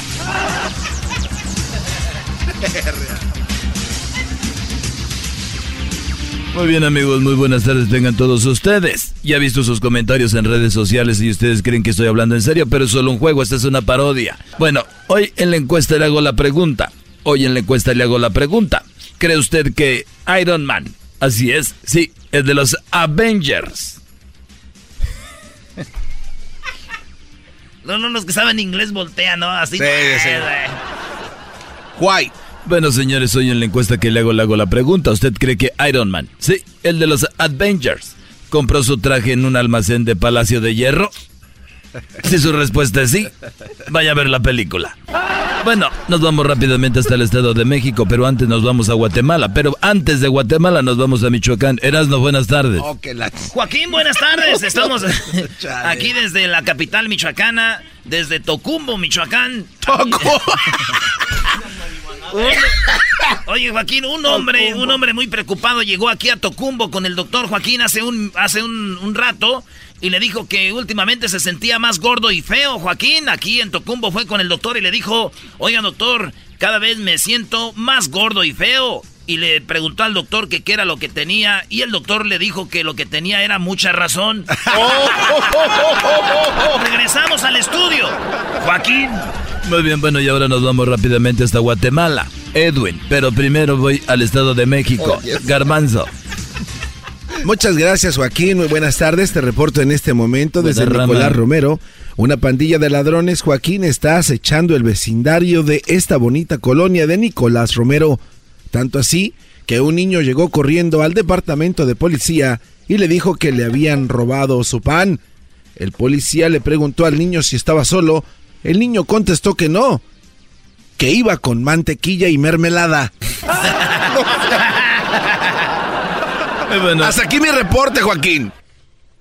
Muy bien amigos, muy buenas tardes tengan todos ustedes. Ya he visto sus comentarios en redes sociales y ustedes creen que estoy hablando en serio, pero es solo un juego, esta es una parodia. Bueno, hoy en la encuesta le hago la pregunta. Hoy en la encuesta le hago la pregunta. ¿Cree usted que Iron Man, así es, sí, es de los Avengers? No, no, los que saben inglés voltean, ¿no? Así. Sí, sí. Guay. Bueno, señores, hoy en la encuesta que le hago, le hago la pregunta. ¿Usted cree que Iron Man, sí, el de los Avengers, compró su traje en un almacén de Palacio de Hierro? Si su respuesta es sí, vaya a ver la película. Bueno, nos vamos rápidamente hasta el Estado de México, pero antes nos vamos a Guatemala. Pero antes de Guatemala nos vamos a Michoacán. Erasno, buenas tardes. Oh, la- Joaquín, buenas tardes. Estamos aquí desde la capital michoacana, desde Tocumbo, Michoacán. Un- Oye, Joaquín, un hombre, un hombre muy preocupado llegó aquí a Tocumbo con el doctor Joaquín hace un, hace un, un rato y le dijo que últimamente se sentía más gordo y feo. Joaquín, aquí en Tocumbo fue con el doctor y le dijo, oiga doctor, cada vez me siento más gordo y feo. Y le preguntó al doctor que qué era lo que tenía y el doctor le dijo que lo que tenía era mucha razón. Regresamos al estudio. Joaquín. Muy bien, bueno, y ahora nos vamos rápidamente hasta Guatemala. Edwin, pero primero voy al Estado de México. Oh, yes. Garbanzo. Muchas gracias, Joaquín. Muy buenas tardes. Te reporto en este momento desde Buena Nicolás rama. Romero. Una pandilla de ladrones, Joaquín, está acechando el vecindario de esta bonita colonia de Nicolás Romero. Tanto así que un niño llegó corriendo al departamento de policía y le dijo que le habían robado su pan. El policía le preguntó al niño si estaba solo. El niño contestó que no, que iba con mantequilla y mermelada. Bueno, Hasta aquí mi reporte, Joaquín.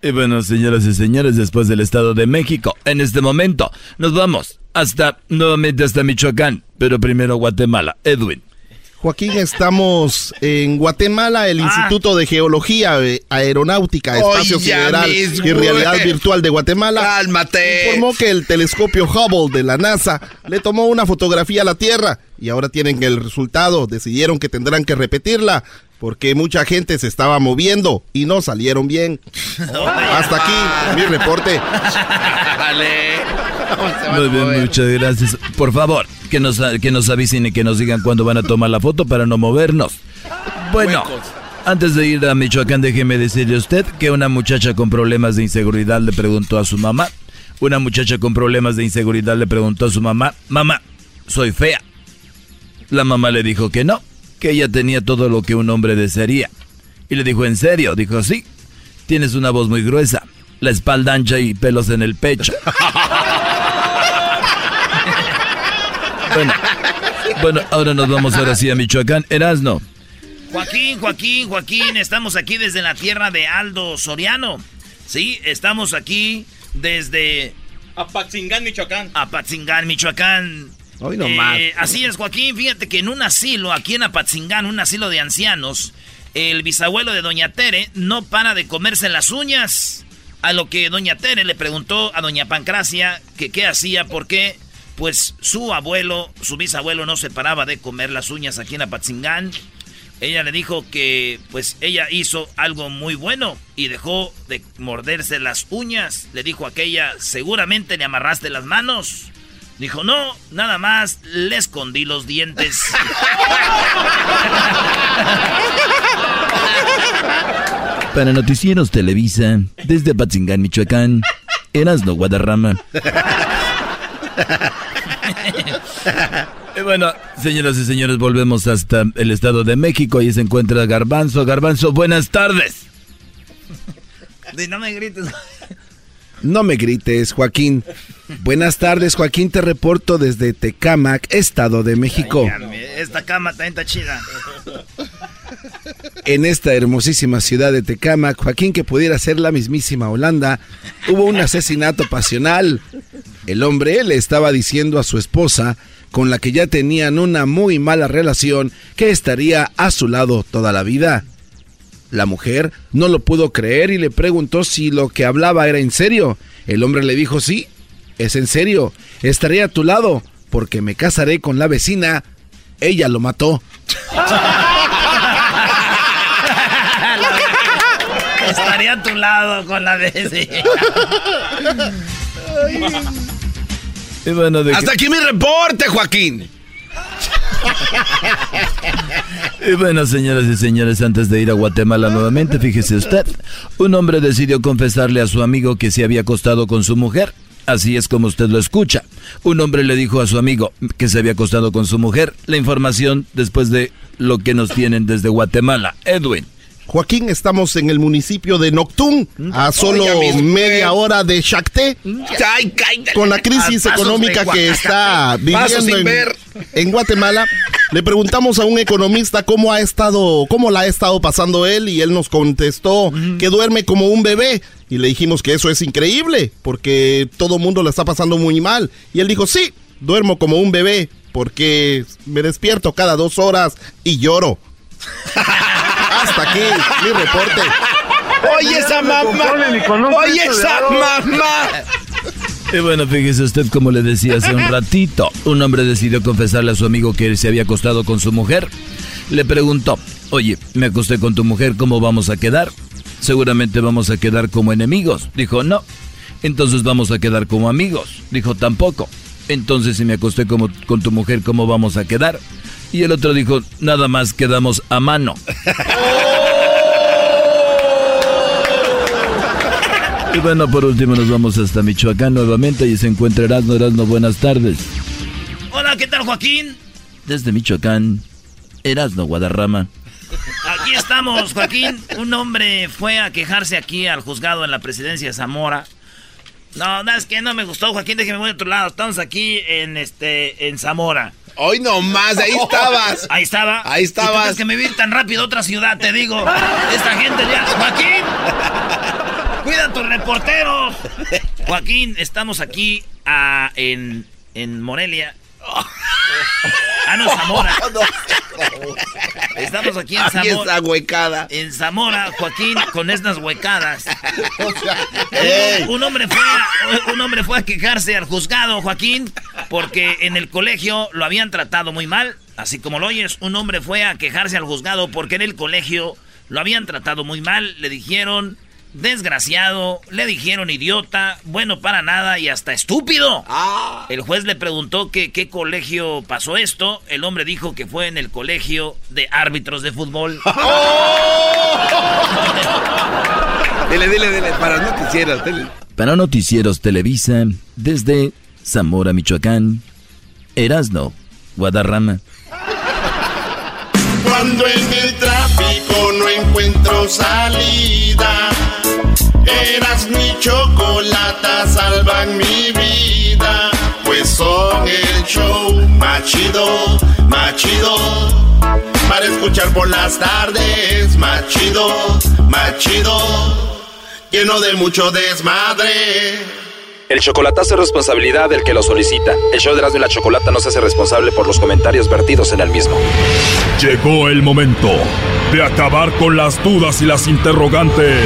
y bueno, señoras y señores, después del Estado de México, en este momento nos vamos hasta nuevamente hasta Michoacán, pero primero Guatemala. Edwin. Joaquín, estamos en Guatemala, el Instituto de Geología, eh, Aeronáutica, Espacio Oye, Sideral y Realidad. Virtual de Guatemala. Cálmate. Informó que el telescopio Hubble de la NASA le tomó una fotografía a la Tierra y ahora tienen el resultado. Decidieron que tendrán que repetirla porque mucha gente se estaba moviendo y no salieron bien. Hasta aquí mi reporte. Muy bien, muchas gracias. Por favor, que nos, que nos avisen y que nos digan cuándo van a tomar la foto para no movernos. Bueno, antes de ir a Michoacán, déjeme decirle a usted que una muchacha con problemas de inseguridad le preguntó a su mamá. Una muchacha con problemas de inseguridad le preguntó a su mamá, mamá, soy fea. La mamá le dijo que no, que ella tenía todo lo que un hombre desearía. Y le dijo, ¿en serio? Dijo, sí. Tienes una voz muy gruesa, la espalda ancha y pelos en el pecho. bueno, bueno, ahora nos vamos ahora sí a Michoacán. Erasno. Joaquín, Joaquín, Joaquín, estamos aquí desde la tierra de Aldo Soriano. Sí, estamos aquí desde... Apatzingán, Michoacán. Apatzingán, Michoacán. Eh, así es, Joaquín. Fíjate que en un asilo, aquí en Apatzingán, un asilo de ancianos, el bisabuelo de Doña Tere no para de comerse las uñas. A lo que Doña Tere le preguntó a Doña Pancracia que qué hacía, porque pues su abuelo, su bisabuelo no se paraba de comer las uñas aquí en Apatzingán. Ella le dijo que pues ella hizo algo muy bueno y dejó de morderse las uñas. Le dijo aquella, seguramente le amarraste las manos. Dijo, no, nada más le escondí los dientes. Para Noticieros Televisa, desde Apatzingán, Michoacán, Erasno Guadarrama. Y bueno, señoras y señores, volvemos hasta el Estado de México. Ahí se encuentra Garbanzo. Garbanzo, buenas tardes. no me grites. No me grites, Joaquín. Buenas tardes, Joaquín. Te reporto desde Tecámac, Estado de México. Esta cama también está chida. En esta hermosísima ciudad de Tecámac, Joaquín, que pudiera ser la mismísima Holanda, hubo un asesinato pasional. El hombre le estaba diciendo a su esposa, con la que ya tenían una muy mala relación, que estaría a su lado toda la vida. La mujer no lo pudo creer y le preguntó si lo que hablaba era en serio. El hombre le dijo, sí, es en serio, estaré a tu lado, porque me casaré con la vecina. Ella lo mató. Estaré a tu lado con la vecina. Y bueno, de Hasta aquí mi reporte, Joaquín. Y bueno, señoras y señores, antes de ir a Guatemala nuevamente, fíjese usted, un hombre decidió confesarle a su amigo que se había acostado con su mujer. Así es como usted lo escucha. Un hombre le dijo a su amigo que se había acostado con su mujer. La información después de lo que nos tienen desde Guatemala. Edwin. Joaquín, estamos en el municipio de Noctún, a solo media hora de Chacté, con la crisis económica que está viviendo en Guatemala. Le preguntamos a un economista cómo ha estado, cómo la ha estado pasando él y él nos contestó que duerme como un bebé. Y le dijimos que eso es increíble porque todo mundo la está pasando muy mal. Y él dijo sí, duermo como un bebé porque me despierto cada dos horas y lloro. Hasta aquí mi reporte. Oye esa mamá. Oye esa mamá. Y bueno, fíjese usted como le decía hace un ratito, un hombre decidió confesarle a su amigo que se había acostado con su mujer. Le preguntó, oye, me acosté con tu mujer, ¿cómo vamos a quedar? Seguramente vamos a quedar como enemigos. Dijo, no. Entonces vamos a quedar como amigos. Dijo, tampoco. Entonces si me acosté como, con tu mujer, ¿cómo vamos a quedar? Y el otro dijo, nada más quedamos a mano. Y bueno, por último nos vamos hasta Michoacán nuevamente y se encuentra Erasmo. Erasmo, buenas tardes. Hola, ¿qué tal, Joaquín? Desde Michoacán, Erasmo Guadarrama. Aquí estamos, Joaquín. Un hombre fue a quejarse aquí al juzgado en la presidencia de Zamora. No, no, es que no me gustó, Joaquín, déjeme voy a otro lado. Estamos aquí en este en Zamora. Hoy nomás, ahí estabas. Ahí estaba. Ahí estabas. ¿Y tú crees que me vi tan rápido a otra ciudad, te digo. Esta gente ya. Joaquín. Cuida a tus reporteros. Joaquín, estamos aquí ah, en, en Morelia. Ah, no, Zamora. Estamos aquí en Aquí Zamora. está huecada. En Zamora, Joaquín, con estas huecadas. Un, un hombre fue a, un hombre fue a quejarse al juzgado, Joaquín, porque en el colegio lo habían tratado muy mal. Así como lo oyes, un hombre fue a quejarse al juzgado porque en el colegio lo habían tratado muy mal. Le dijeron desgraciado, le dijeron idiota, bueno para nada y hasta estúpido. El juez le preguntó que qué colegio pasó esto. El hombre dijo que fue en el colegio de árbitros de fútbol. Dile, dile, dile, para noticieros, dile. Para Noticieros Televisa, desde Zamora, Michoacán, Erasno Guadarrama. Cuando en el tráfico no encuentro salida. Eras mi chocolata, salvan mi vida. Pues son el show machido, machido. Para escuchar por las tardes, machido, machido. Lleno de mucho desmadre. El chocolatazo es responsabilidad del que lo solicita. El show de Erasmo y la Chocolata no se hace responsable por los comentarios vertidos en el mismo. Llegó el momento de acabar con las dudas y las interrogantes.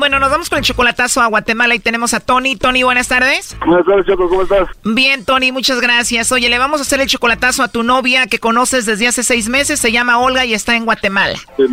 Bueno, nos vamos con el chocolatazo a Guatemala y tenemos a Tony. Tony, buenas tardes. Buenas tardes, Choco, ¿cómo estás? Bien, Tony, muchas gracias. Oye, le vamos a hacer el chocolatazo a tu novia que conoces desde hace seis meses. Se llama Olga y está en Guatemala. De.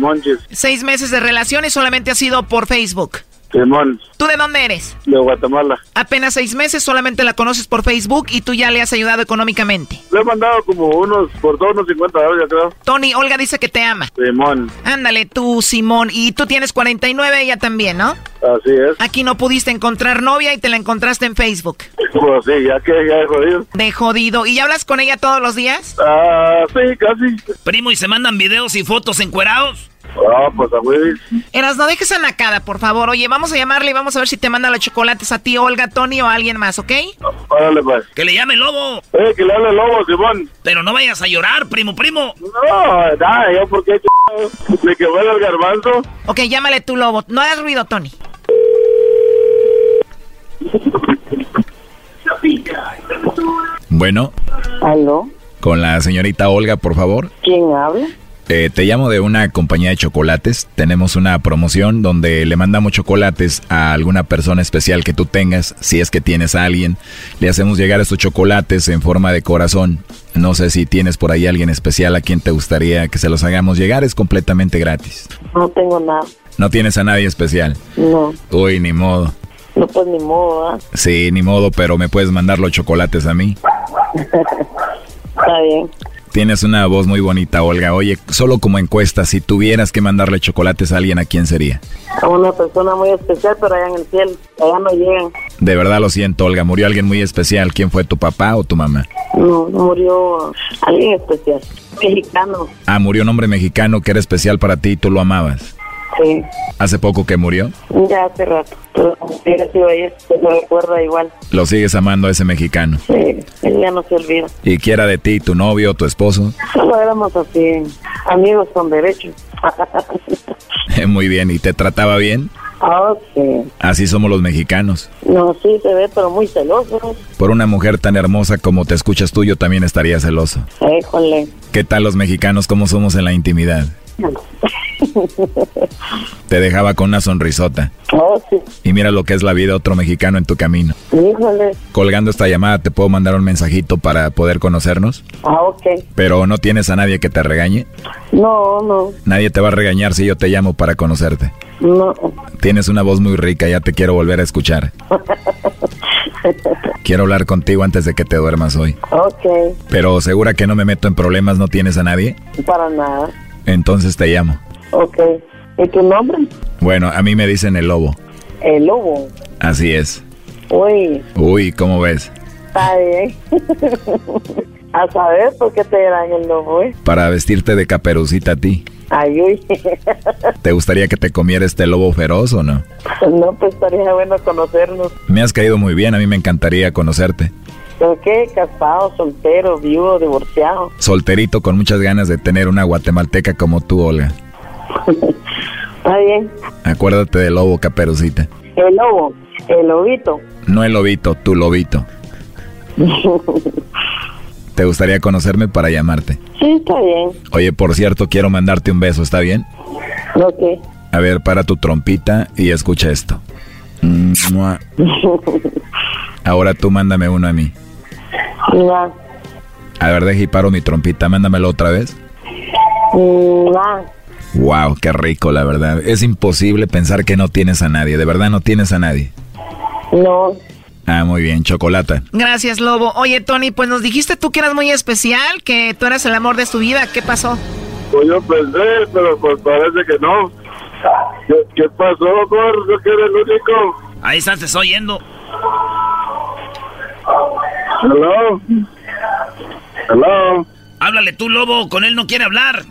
Seis meses de relación y solamente ha sido por Facebook. Simón. ¿Tú de dónde eres? De Guatemala. Apenas seis meses, solamente la conoces por Facebook y tú ya le has ayudado económicamente. Le he mandado como unos, por todos unos 50 dólares, ya creo. Tony, Olga dice que te ama. Simón. Ándale, tú, Simón. Y tú tienes 49, ella también, ¿no? Así es. Aquí no pudiste encontrar novia y te la encontraste en Facebook. Pues sí, ya que ya he jodido. De jodido. ¿Y hablas con ella todos los días? Ah, sí, casi. Primo, ¿y se mandan videos y fotos encuerados? Ah, pues a. Eras, no dejes a Nakada, por favor. Oye, vamos a llamarle y vamos a ver si te manda los chocolates a ti, Olga, Tony o a alguien más, ¿ok? Órale, pues. Que le llame lobo. Eh, que le hable lobo, Simón. Pero no vayas a llorar, primo, primo. No, nada, yo porque he hecho de que vuela el garbanzo. Ok, llámale tú, lobo. No hagas ruido, Tony. Bueno. ¿Aló? Con la señorita Olga, por favor. ¿Quién habla? Eh, te llamo de una compañía de chocolates. Tenemos una promoción donde le mandamos chocolates a alguna persona especial que tú tengas. Si es que tienes a alguien, le hacemos llegar estos chocolates en forma de corazón. No sé si tienes por ahí alguien especial a quien te gustaría que se los hagamos llegar. Es completamente gratis. No tengo nada. No tienes a nadie especial. No. Uy, ni modo. No, pues ni modo, ¿ah? Sí, ni modo, pero me puedes mandar los chocolates a mí. Está bien. Tienes una voz muy bonita, Olga. Oye, solo como encuesta, si tuvieras que mandarle chocolates a alguien, ¿a quién sería? A una persona muy especial, pero allá en el cielo. Allá no llegan. De verdad lo siento, Olga. Murió alguien muy especial. ¿Quién fue tu papá o tu mamá? No, murió alguien especial. Mexicano. Ah, murió un hombre mexicano que era especial para ti y tú lo amabas. Sí. ¿Hace poco que murió? Ya hace rato. Pero sido ayer, me recuerda igual. Lo sigues amando a ese mexicano. Sí, él ya no se olvida. ¿Y quiera de ti, tu novio, tu esposo? Solo éramos así, amigos con derechos. Muy bien, ¿y te trataba bien? Ah, sí. Así somos los mexicanos. No, sí se ve, pero muy celoso. Por una mujer tan hermosa como te escuchas tú, yo también estaría celoso. Éjole. ¿Qué tal los mexicanos? ¿Cómo somos en la intimidad? Te dejaba con una sonrisota. Oh, sí. Y mira lo que es la vida de otro mexicano en tu camino. Híjole. Colgando esta llamada, ¿te puedo mandar un mensajito para poder conocernos? Ah, ok. Pero no tienes a nadie que te regañe. No, no, Nadie te va a regañar si yo te llamo para conocerte. no. Tienes una voz muy rica, ya te quiero volver a escuchar. Quiero hablar contigo antes de que te duermas hoy. ok, Pero segura que no me meto en problemas, no tienes a nadie. para nada. Entonces te llamo. Ok. ¿Y tu nombre? Bueno, a mí me dicen el lobo. El lobo. Así es. Uy, Uy, ¿cómo ves? está bien. a saber por qué te dan el lobo, ¿eh? Para vestirte de caperucita a ti. Ay, uy. ¿Te gustaría que te comiera este lobo feroz o no? no, pues estaría bueno conocernos. Me has caído muy bien, a mí me encantaría conocerte. ¿Pero qué? ¿Casado, soltero, viudo, divorciado? Solterito con muchas ganas de tener una guatemalteca como tú, Olga. Está bien. Acuérdate del lobo, caperucita. El lobo, el lobito. No el lobito, tu lobito. ¿Te gustaría conocerme para llamarte? sí, está bien. Oye, por cierto, quiero mandarte un beso, ¿está bien? Ok. A ver, para tu trompita y escucha esto. Mua. Ahora tú mándame uno a mí. Mua, A ver, deja y paro mi trompita, mándamelo otra vez. mua. Wow, qué rico, la verdad. Es imposible pensar que no tienes a nadie, de verdad no tienes a nadie. No, Ah, muy bien, chocolata. Gracias, Lobo. Oye, Tony, pues nos dijiste tú que eras muy especial, que tú eras el amor de tu vida. ¿Qué pasó? Pues yo pensé, pero pues parece que no. ¿Qué, qué pasó, gordo? Que eres el único. Ahí estás, te estoy oyendo. Hello. Hello. Háblale tú, lobo, con él no quiere hablar.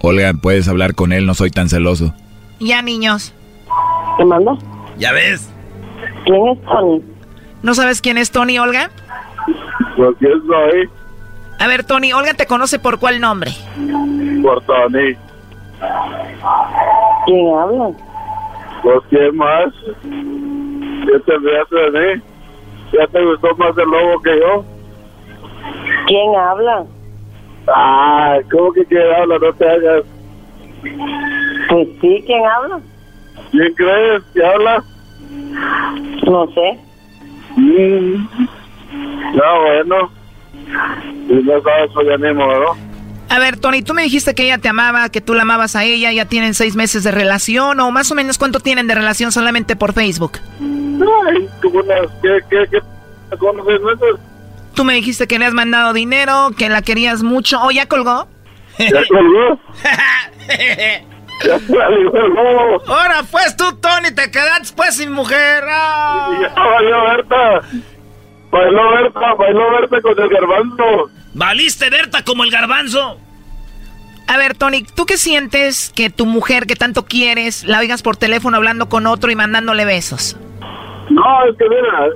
Olga, puedes hablar con él, no soy tan celoso. Ya, niños. ¿Qué manda? Ya ves. ¿Quién es Tony? ¿No sabes quién es Tony, Olga? Pues quién soy. A ver, Tony, Olga te conoce por cuál nombre. Por Tony. ¿Quién habla? Pues quién más. ¿Qué te de mí? ¿Ya te gustó más el lobo que yo? ¿Quién habla? Ah, ¿cómo que quién habla? No te hagas. Pues sí, ¿quién habla? ¿Quién crees que habla? No sé. Mm. No, bueno. Si no sabes, pues ya ni modo. A ver, Tony, tú me dijiste que ella te amaba, que tú la amabas a ella, ya tienen seis meses de relación, o más o menos cuánto tienen de relación solamente por Facebook. Ay, como unas, ¿qué, qué, qué? ¿Con seis meses? Tú me dijiste que le has mandado dinero, que la querías mucho, ¿o ya colgó? ¿Ya colgó? ya colgó. Ahora pues tú, Tony, te quedaste pues sin mujer. ¡Ah! Ya valió Berta. Bailó Berta, bailó Berta con el garbanzo. ¿Valiste, Berta, como el garbanzo? A ver, Tony, ¿tú qué sientes que tu mujer que tanto quieres la oigas por teléfono hablando con otro y mandándole besos? No, es que mira,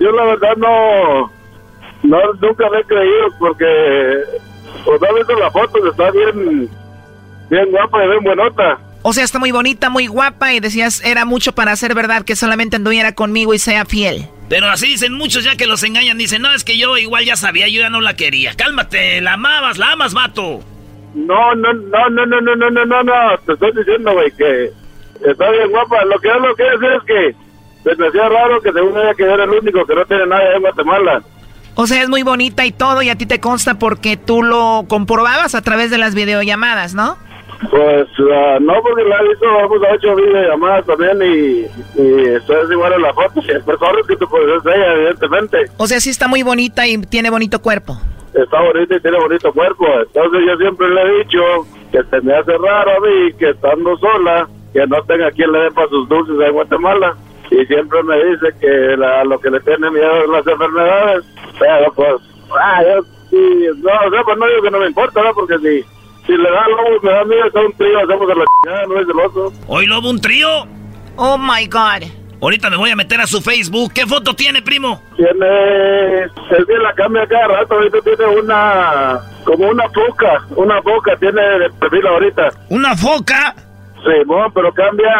yo la verdad no, no nunca me he creído porque, pues no he visto la foto, está bien, bien guapa y bien buenota. O sea, está muy bonita, muy guapa y decías, era mucho para ser verdad que solamente anduviera conmigo y sea fiel. Pero así dicen muchos ya que los engañan. Dicen, no, es que yo igual ya sabía, yo ya no la quería. Cálmate, la amabas, la amas, vato. No, no, no, no, no, no, no, no, no, no, te estoy diciendo, güey, que está bien guapa. Lo que yo lo que decir es que se me hacía raro que según ella que era el único que no tiene nada en Guatemala. O sea, es muy bonita y todo y a ti te consta porque tú lo comprobabas a través de las videollamadas, ¿no? Pues uh, no, porque la he visto, hemos hecho videollamadas también y, y eso es igual en la foto. Y el que tú puedes es ella, evidentemente. O sea, sí está muy bonita y tiene bonito cuerpo. Está bonita y tiene bonito cuerpo. Entonces yo siempre le he dicho que se me hace raro a mí que estando sola, que no tenga quien le dé para sus dulces en Guatemala. Y siempre me dice que la, lo que le tiene miedo es las enfermedades. Pero pues, ah, yo sí, no, o sea, pues no digo que no me importa, ¿no? Porque si, si le da lobo, me da miedo, está un trío, hacemos a la chingada, no es celoso. ¿Hoy lobo un trío? Oh my god. Ahorita me voy a meter a su Facebook. ¿Qué foto tiene, primo? Tiene, él bien la cambia cada rato, ahorita tiene una, como una foca, una foca tiene de perfil ahorita. ¿Una foca? Sí, bueno, pero cambia,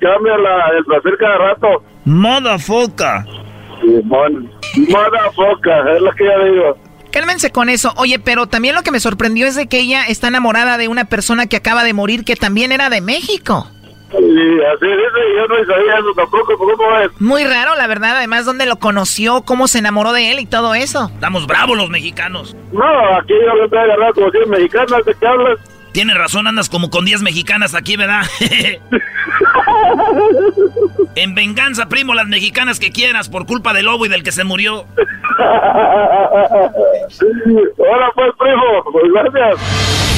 cambia la, el perfil cada rato. Moda foca. Sí, bueno, moda foca, es lo que yo digo. Cálmense con eso. Oye, pero también lo que me sorprendió es de que ella está enamorada de una persona que acaba de morir que también era de México. Y así dice, yo no sabía eso tampoco, ¿cómo es? Muy raro, la verdad. Además, dónde lo conoció, cómo se enamoró de él y todo eso. Estamos bravos los mexicanos. No, aquí yo lo estoy agarrando como 100 mexicanas, ¿de qué hablas? Tienes razón, andas como con 10 mexicanas aquí, ¿verdad? en venganza, primo, las mexicanas que quieras por culpa del lobo y del que se murió. Hola pues, primo, pues gracias.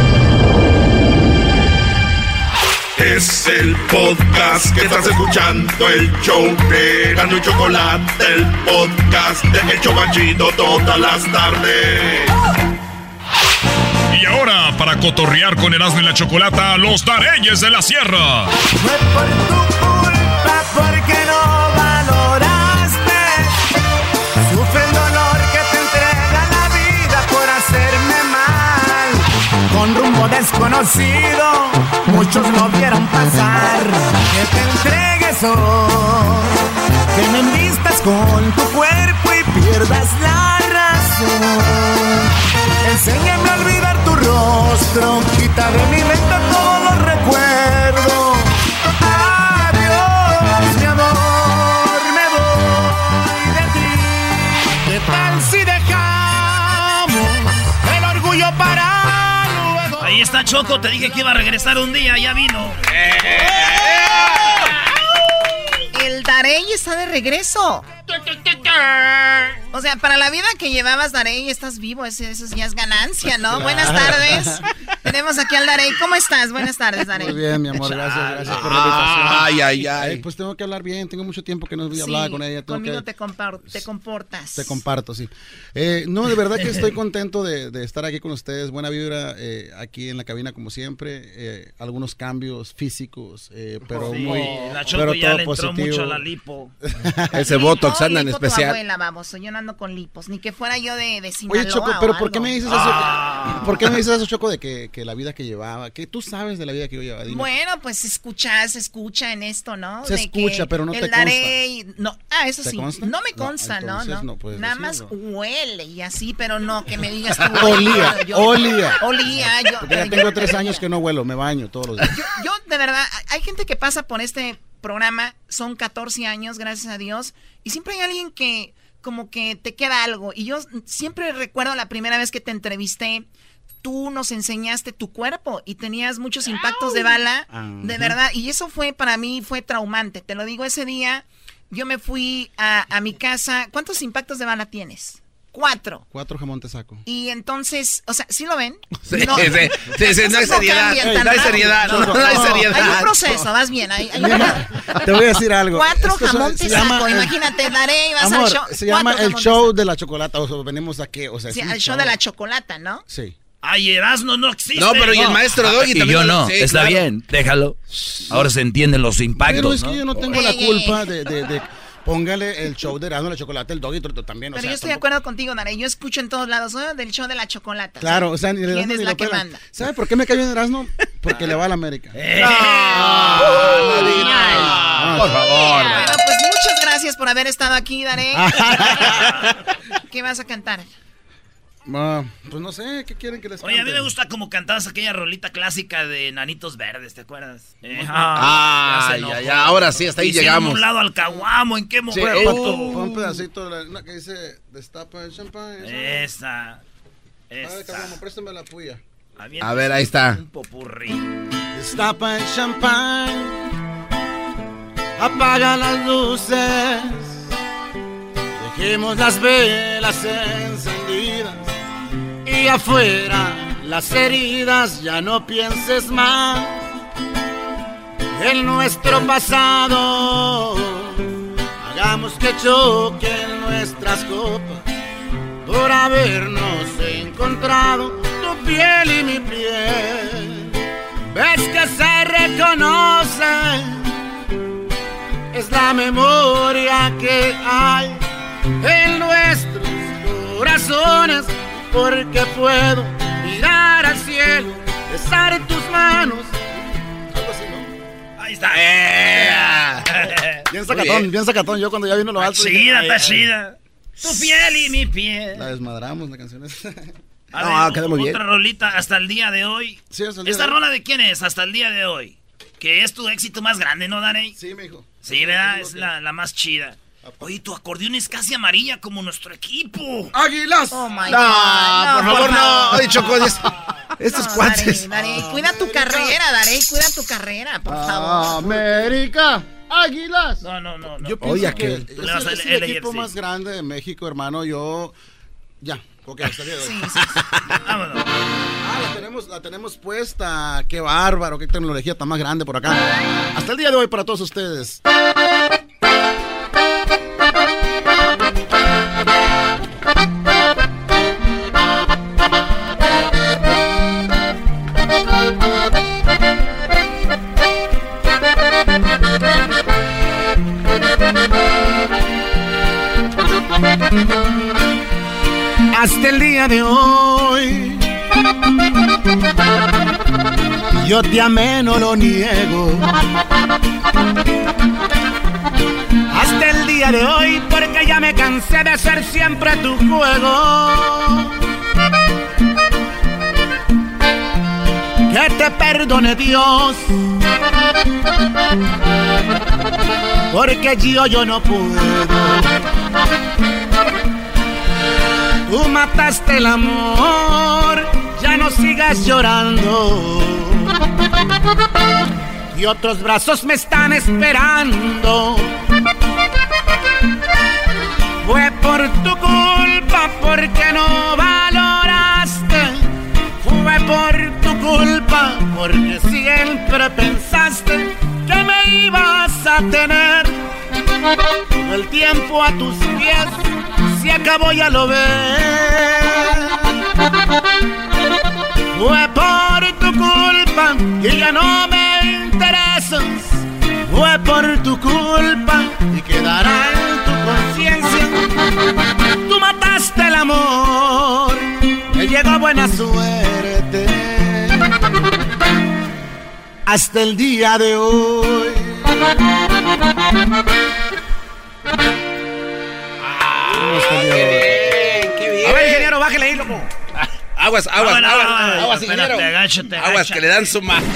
Es el podcast que estás escuchando, el show de Gano Chocolate, el podcast de El Chobachito todas las tardes. Y ahora, para cotorrear con Erasmo y la Chocolata, los Dareyes de la Sierra. Desconocido, muchos lo vieron pasar. Que te entregues hoy, que me envistas con tu cuerpo y pierdas la razón. Enséñame a olvidar tu rostro, quita de mi mente todos los recuerdos. Ahí está Choco, te dije que iba a regresar un día, ya vino. El Darey está de regreso. O sea, para la vida que llevabas, Darey, estás vivo. Eso, eso ya es ganancia, ¿no? Buenas tardes. Tenemos aquí al Darey. ¿Cómo estás? Buenas tardes, Darey. Muy bien, mi amor, gracias, gracias por la invitación. Ay, ay, ay. pues tengo que hablar bien, tengo mucho tiempo que no voy a hablar Sí, con ella. tengo conmigo que- te, compar- te comportas. Te comparto, sí. Eh, no, de verdad que estoy contento de, de estar aquí con ustedes. Buena vibra eh, aquí en la cabina, como siempre. Eh, algunos cambios físicos, eh, pero Sí, muy. la pero ya todo le entró positivo. mucho a la lipo. Ese Botox anda en especial. abuela, baboso. Yo no con lipos. Ni que fuera yo de, de Sinaloa Oye, Choco, pero ¿por qué me dices eso? Ah. ¿Por qué me dices eso, Choco, de que, que la vida que llevaba? Que tú sabes de la vida que yo llevaba. Dime. Bueno, pues escucha, se escucha en esto, ¿no? Se De escucha, que pero no te el Darey- No, ah, eso ¿Te sí. consta? No me consta, ¿no? entonces No, Nada más huele y así, pero no que me digas tú. Olía, yo- olía. Olía, yo. Porque ya yo- tengo tres años que no vuelo, me baño todos los días. Yo, de verdad, hay gente que pasa por este programa, son 14 años, gracias a Dios, y siempre hay alguien que como que te queda algo. Y yo siempre recuerdo la primera vez que te entrevisté, tú nos enseñaste tu cuerpo y tenías muchos impactos de bala, de verdad, y eso fue para mí, fue traumante. Te lo digo, ese día yo me fui a, a mi casa. ¿Cuántos impactos de bala tienes? Cuatro. Cuatro jamón te saco. Y entonces, o sea, ¿sí lo ven? Sí, sí, sí, sí, no hay seriedad, no hay seriedad, no, no hay seriedad. Hay un proceso, vas bien. Hay, hay Te voy a decir algo. Cuatro Esto jamón saco. Imagínate, daré y vas Amor, al show. se llama el show de la chocolata. O sea, venimos a qué? O sea. Sí, al show de la chocolata, ¿no? Sí. Ay, Erasmo no existe. No, pero y el maestro Doggy Y también. yo no, sí, está claro. bien, déjalo. Ahora se entienden los impactos, Pero es ¿no? que yo no tengo la culpa de, de, de- póngale el show de Erasmo la chocolate, el doggy también. o Pero sea, yo estoy de acuerdo contigo, Daré. Yo escucho en todos lados "Oh, del show de la chocolata. Claro, o sea, ni el ¿Quién Erasmo es ni la que manda? ¿Sabe por qué me cayó en Erasmo? Porque le va a la América. Eh. Ah, por favor. Bueno, pues muchas gracias por haber estado aquí, Daré. ¿Qué vas a cantar? Ah, pues no sé, ¿qué quieren que les Oye, a mí me gusta como cantabas aquella rolita clásica de Nanitos Verdes, ¿te acuerdas? Eh, Ah, ya ya, ahora sí, hasta ahí Hicieron llegamos. un lado al caguamo, ¿en qué Sí, momento? eh, pon un pedacito de la- que dice destapa el champán. Esa. A ver, Esa. cabrón, préstame la puya. A ver, ahí está. Un popurrí. Destapa el champán, apaga las luces, dejemos las velas encendidas y afuera las heridas, ya no pienses más en nuestro pasado. Hagamos que choquen nuestras copas por habernos encontrado tu piel y mi piel. Ves que se reconoce, es la memoria que hay en nuestros corazones, porque puedo mirar al cielo, besar tus manos. Algo así, ¿no? Ahí está. Bien sacatón, bien. sacatón. Yo cuando ya vino lo alto. chida, está chida. Tu piel y mi piel. La desmadramos, la canción. A No, ver, quedó muy otra bien. rolita hasta el día de hoy. Sí, hasta el día ¿Esta de hoy. rola de quién es hasta el día de hoy? Que es tu éxito más grande, ¿no, Daney? Sí, me dijo. Sí, ¿verdad? Es la, la más chida. Oye, tu acordeón es casi amarilla como nuestro equipo. ¡Águilas! Oh my No, God. por favor, no. Oye, Choco, es- estos No, cuates. Darey, cuida tu carrera, Darey, cuida tu carrera, por Ah, favor. América, Águilas. No, no, no. no. Yo pienso Oye, que aquel. es, a es el el equipo más grande de México, hermano. Yo. Ya, ok, hasta el día de hoy. Sí, sí, Vámonos. Ah, la tenemos, la tenemos puesta. Qué bárbaro, qué tecnología tan más grande por acá. Hasta el día de hoy para todos ustedes. El día de hoy. Yo te amé, no lo niego. Hasta el día de hoy, porque ya me cansé de ser siempre tu juego. Que te perdone Dios. Porque yo, yo no puedo. Tú mataste el amor, ya estás llorando y otros brazos me están esperando. Fue por tu culpa porque no valoraste. Fue por tu culpa porque siempre pensaste que me ibas a tener. Todo el tiempo a tus pies se acabó, ya lo ves. Fue por tu culpa y ya no me interesas. Fue por tu culpa y quedará en tu conciencia. Tú mataste el amor, me llegó buena suerte. Hasta el día de hoy. Aguas, aguas, No, no, aguas, no, no, aguas, espérate, ingeniero. agáchate, Aguas, agáchate. que le dan su ma.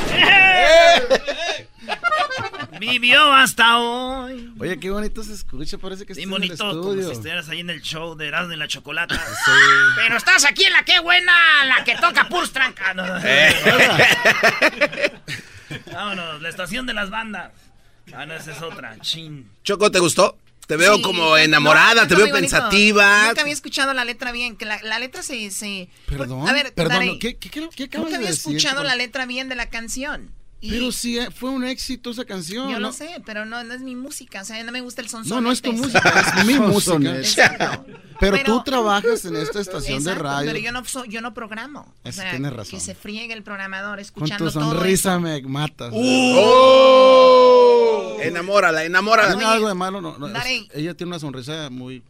Vivió hasta hoy. Oye, qué bonito se escucha, parece que Bien estás en el bonito, como estudio. si estuvieras ahí en el show de Erasmo y la Chocolata. Pero estás aquí en la que buena, la que toca puros tranca. No, no, no. Vámonos, la estación de las bandas. Ah, no, esa es otra. Chin. Choco, ¿te gustó? Te veo Sí, como no, enamorada, está te veo pensativa. Nunca había escuchado la letra bien, que la, la letra se... se Perdón, a ver, perdón, Darey, ¿qué, qué, qué, qué acabas nunca de había decir? escuchado la letra bien de la canción. Y Pero sí, eh, fue un éxito esa canción. yo ¿no? lo sé, pero no, no es mi música, o sea, no me gusta el son No, no es tu música, es mi música. Exacto. Pero, Pero- tú trabajas en esta estación de Exacto, radio. Pero yo no, so- yo no programo. O sea, tienes razón. Que se friegue el programador Con escuchando tu todo sonrisa eso. me matas. ¡Oh! Enamórala, enamórala. ¿Tiene algo de malo? No, no, es- ella tiene una sonrisa muy...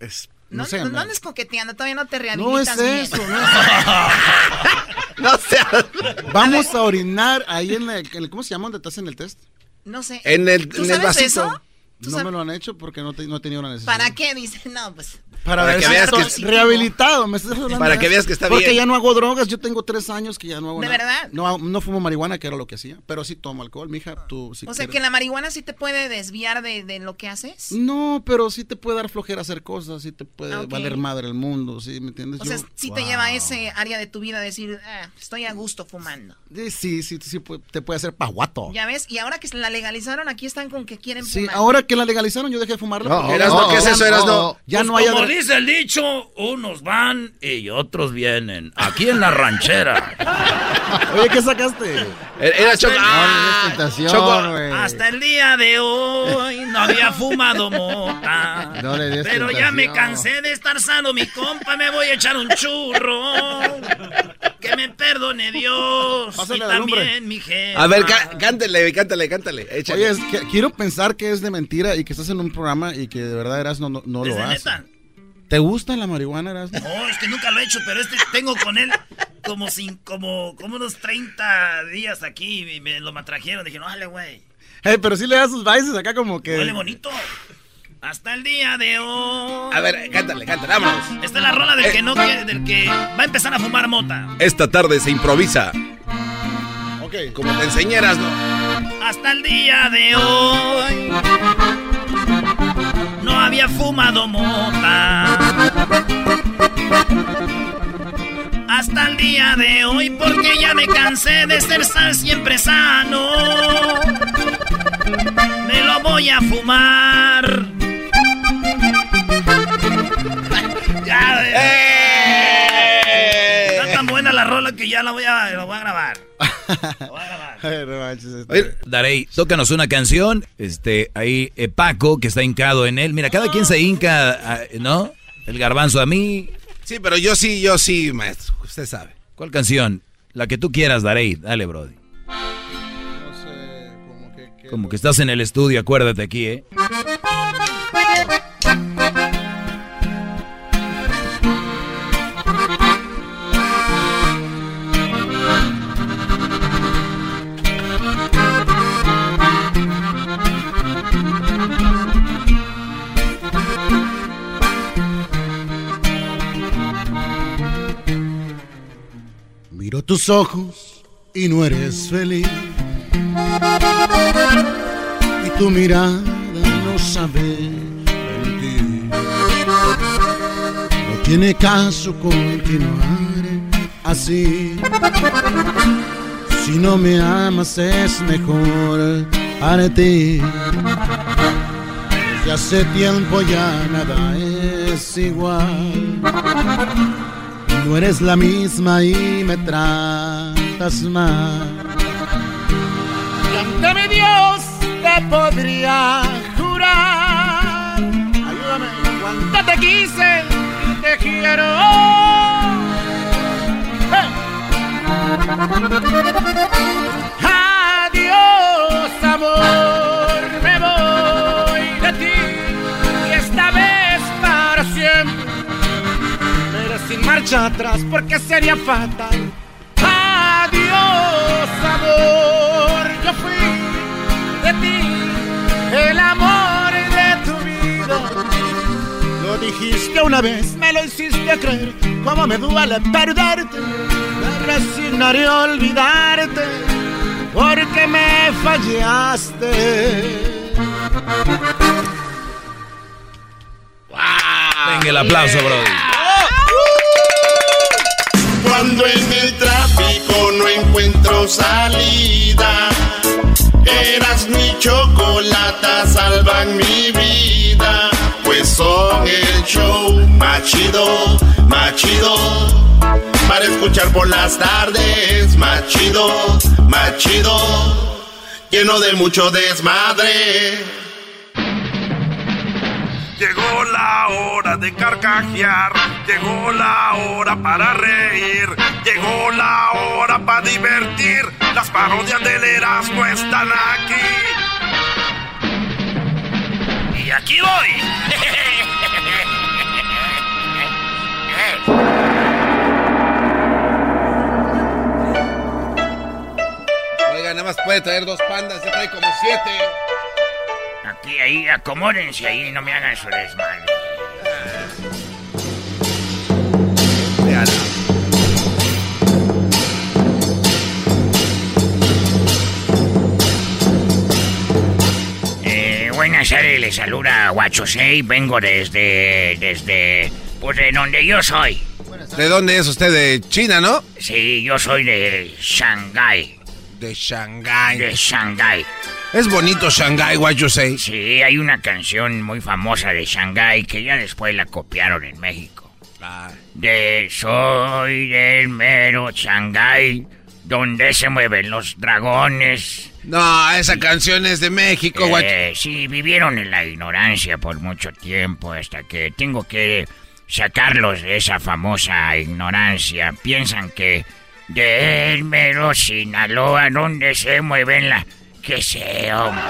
Es, no, No, sé. no, no andes coqueteando, todavía no te no es rehabilitas bien. eso, no es No seas... Vamos a orinar ahí en, la, en el... ¿Cómo se llama donde estás en el test? No sé. En el, ¿Tú en el sabes vasito. No sabes- me lo han hecho porque no, te- no he tenido la necesidad. ¿Para qué? Dice, no, pues... Para, Para que veas que es- rehabilitado. me estás hablando Para de que veas que está Porque bien. ya no hago drogas. Yo tengo tres años que ya no hago ¿De nada. verdad? No, no fumo marihuana, que era lo que hacía. Pero sí tomo alcohol, mija. Tú, si o sea, quieres. que la marihuana sí te puede desviar de, de lo que haces. No, pero sí te puede dar flojera hacer cosas. Sí te puede Ah, ok. valer madre el mundo. ¿Sí me entiendes? O sea, Yo- sí te lleva a ese área de tu vida a decir, ah, estoy a gusto fumando. Sí, sí, sí, sí, te puede hacer paguato. Ya ves, y ahora que la legalizaron, aquí están con que quieren Sí, fumar. ahora que la legalizaron, yo dejé de fumarla. No, porque- Erasno, ¿qué es eso, Erasno? Ya Pues no hay dice el dicho, unos van y otros vienen. Aquí en la ranchera. Oye, ¿qué sacaste? Era Choco. No, ¡Ah! no. Hasta el día de hoy no había fumado mota. No le des pero ya me cansé de estar sano, mi compa. Me voy a echar un churro. Que me perdone Dios. Pásale y también mi jefa. A ver, cá- cántale, cántale, cántale. Échale. Oye, es que quiero pensar que es de mentira y que estás en un programa y que de verdad eras no, no, no ¿Es lo haces. neta? ¿Te gusta la marihuana, Erasmo? No, es que nunca lo he hecho, pero este tengo con él como sin, como, como unos 30 días aquí y me lo matrajeron. Dije, no, dale, güey. Eh, pero sí le das sus bailes acá como que... Huele bonito. Hasta el día de hoy. A ver, cántale, cántale, vámonos. Esta es la rola del Eh. que no quiere, del que va a empezar a fumar mota. Esta tarde se improvisa. Ok. Como te enseñaras, ¿no? Hasta el día de hoy. Había fumado mota. Hasta el día de hoy, porque ya me cansé de ser sal siempre sano. Me lo voy a fumar. Ya, ¡Eh! Está tan buena la rola que ya la voy a, la voy a grabar. Este- Darey, tócanos una canción. Este, ahí eh, Paco, que está hincado en él. Mira, cada quien se hinca, ah, ¿no? El garbanzo a mí. Sí, pero yo sí, yo sí, maestro. Usted sabe. ¿Cuál canción? La que tú quieras, Darey. Dale, Brody. No sé, como que- Como que estás en el estudio, acuérdate aquí, ¿eh? Miro tus ojos y no eres feliz. Y tu mirada no sabe mentir. No tiene caso continuar así. Si no me amas es mejor para ti. Desde hace tiempo ya nada es igual. No eres la misma y me tratas mal. Y ante mi Dios te podría jurar. Ayúdame. Cuánto te quise y te quiero. Marcha atrás porque sería fatal. Adiós, amor, yo fui de ti el amor de tu vida. Lo dijiste una vez, me lo hiciste creer, cómo me duele perderte. Me resignaré a olvidarte, porque me fallaste. Venga el aplauso, Brody. Cuando en el tráfico no encuentro salida, eras mi chocolata, salvan mi vida. Pues son el show más chido, más chido. Para escuchar por las tardes, más chido, más chido. Lleno de mucho desmadre. Llegó la hora de carcajear, llegó la hora para reír, llegó la hora para divertir. Las parodias del Erasmo están aquí. Y aquí voy. Oiga, nada más puede traer dos pandas, se trae como siete. Aquí, ahí, acomódense ahí, no me hagan su desmadre. Eh, buenas tardes, les saluda Guachosei, vengo desde, desde, pues de donde yo soy. ¿De dónde es usted? ¿De China, no? Sí, yo soy de Shanghái. De Shanghái. De Shanghái. Es bonito Shanghái, what you say. Sí, hay una canción muy famosa de Shanghái que ya después la copiaron en México. De Soy del mero Shanghái, donde se mueven los dragones. No, esa canción es de México, what Eh, sí, vivieron en la ignorancia por mucho tiempo hasta que tengo que sacarlos de esa famosa ignorancia. Piensan que de el mero Sinaloa, donde se mueven la... que sé, hombre.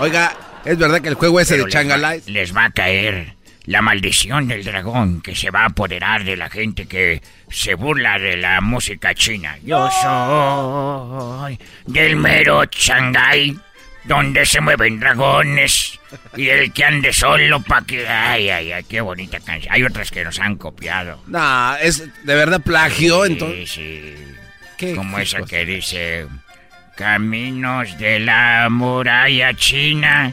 Oiga, ¿es verdad que el juego ese Pero de les va- Changalai? Les va a caer la maldición del dragón que se va a apoderar de la gente que se burla de la música china. Yo soy del mero Shanghái, donde se mueven dragones. Y el que ande solo pa' que... Ay, ay, ay, qué bonita canción. Hay otras que nos han copiado. No, es de verdad plagio, Sí, entonces. sí. Como esa que dice... Caminos de la muralla china,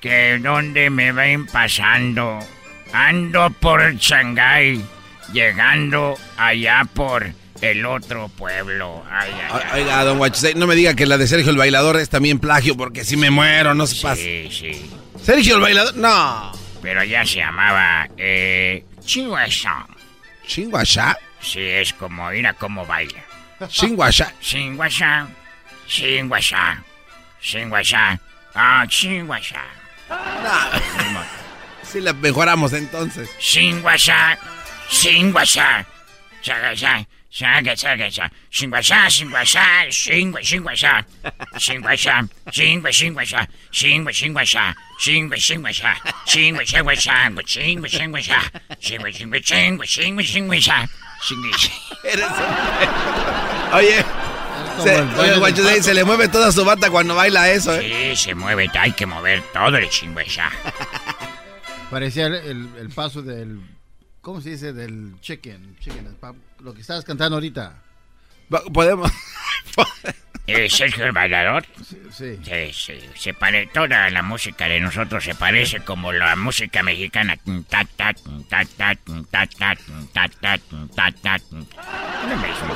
que donde me ven pasando, ando por Shanghái, llegando allá por el otro pueblo. Ay, ay, O- Oiga, don Guachusei, no me diga que la de Sergio el Bailador es también plagio, porque si me muero, no se pasa. Sí, sí. Sergio el Bailador, no. Pero ya se llamaba, eh, Chinguasha. ¿Chinguasha? Sí, es como, mira cómo baila. Chinguasha. Chinguasha, Chinguasha, Chinguasha, ah, Chinguasha. Si la mejoramos entonces. Chinguasha, Chingua, Chinguasha, Chingua, Chinguasha, Chingua, Chinguasha, Chingua, Chinguasha, Chingua, Chinguasha, Chingua, Chingua, Chingua, Chingua, Chinguasha, Oye, se, oye, le mueve toda su bata cuando baila eso, ¿eh? Sí, se mueve, hay que mover todo el Chinguasha. Parecía el, el- el paso del. ¿Cómo se dice? Del chicken. chicken lo que estabas cantando ahorita. Podemos. Eh, Sergio el bailador. Sí, sí. Se, se, se pare, toda la música de nosotros se parece como la música mexicana.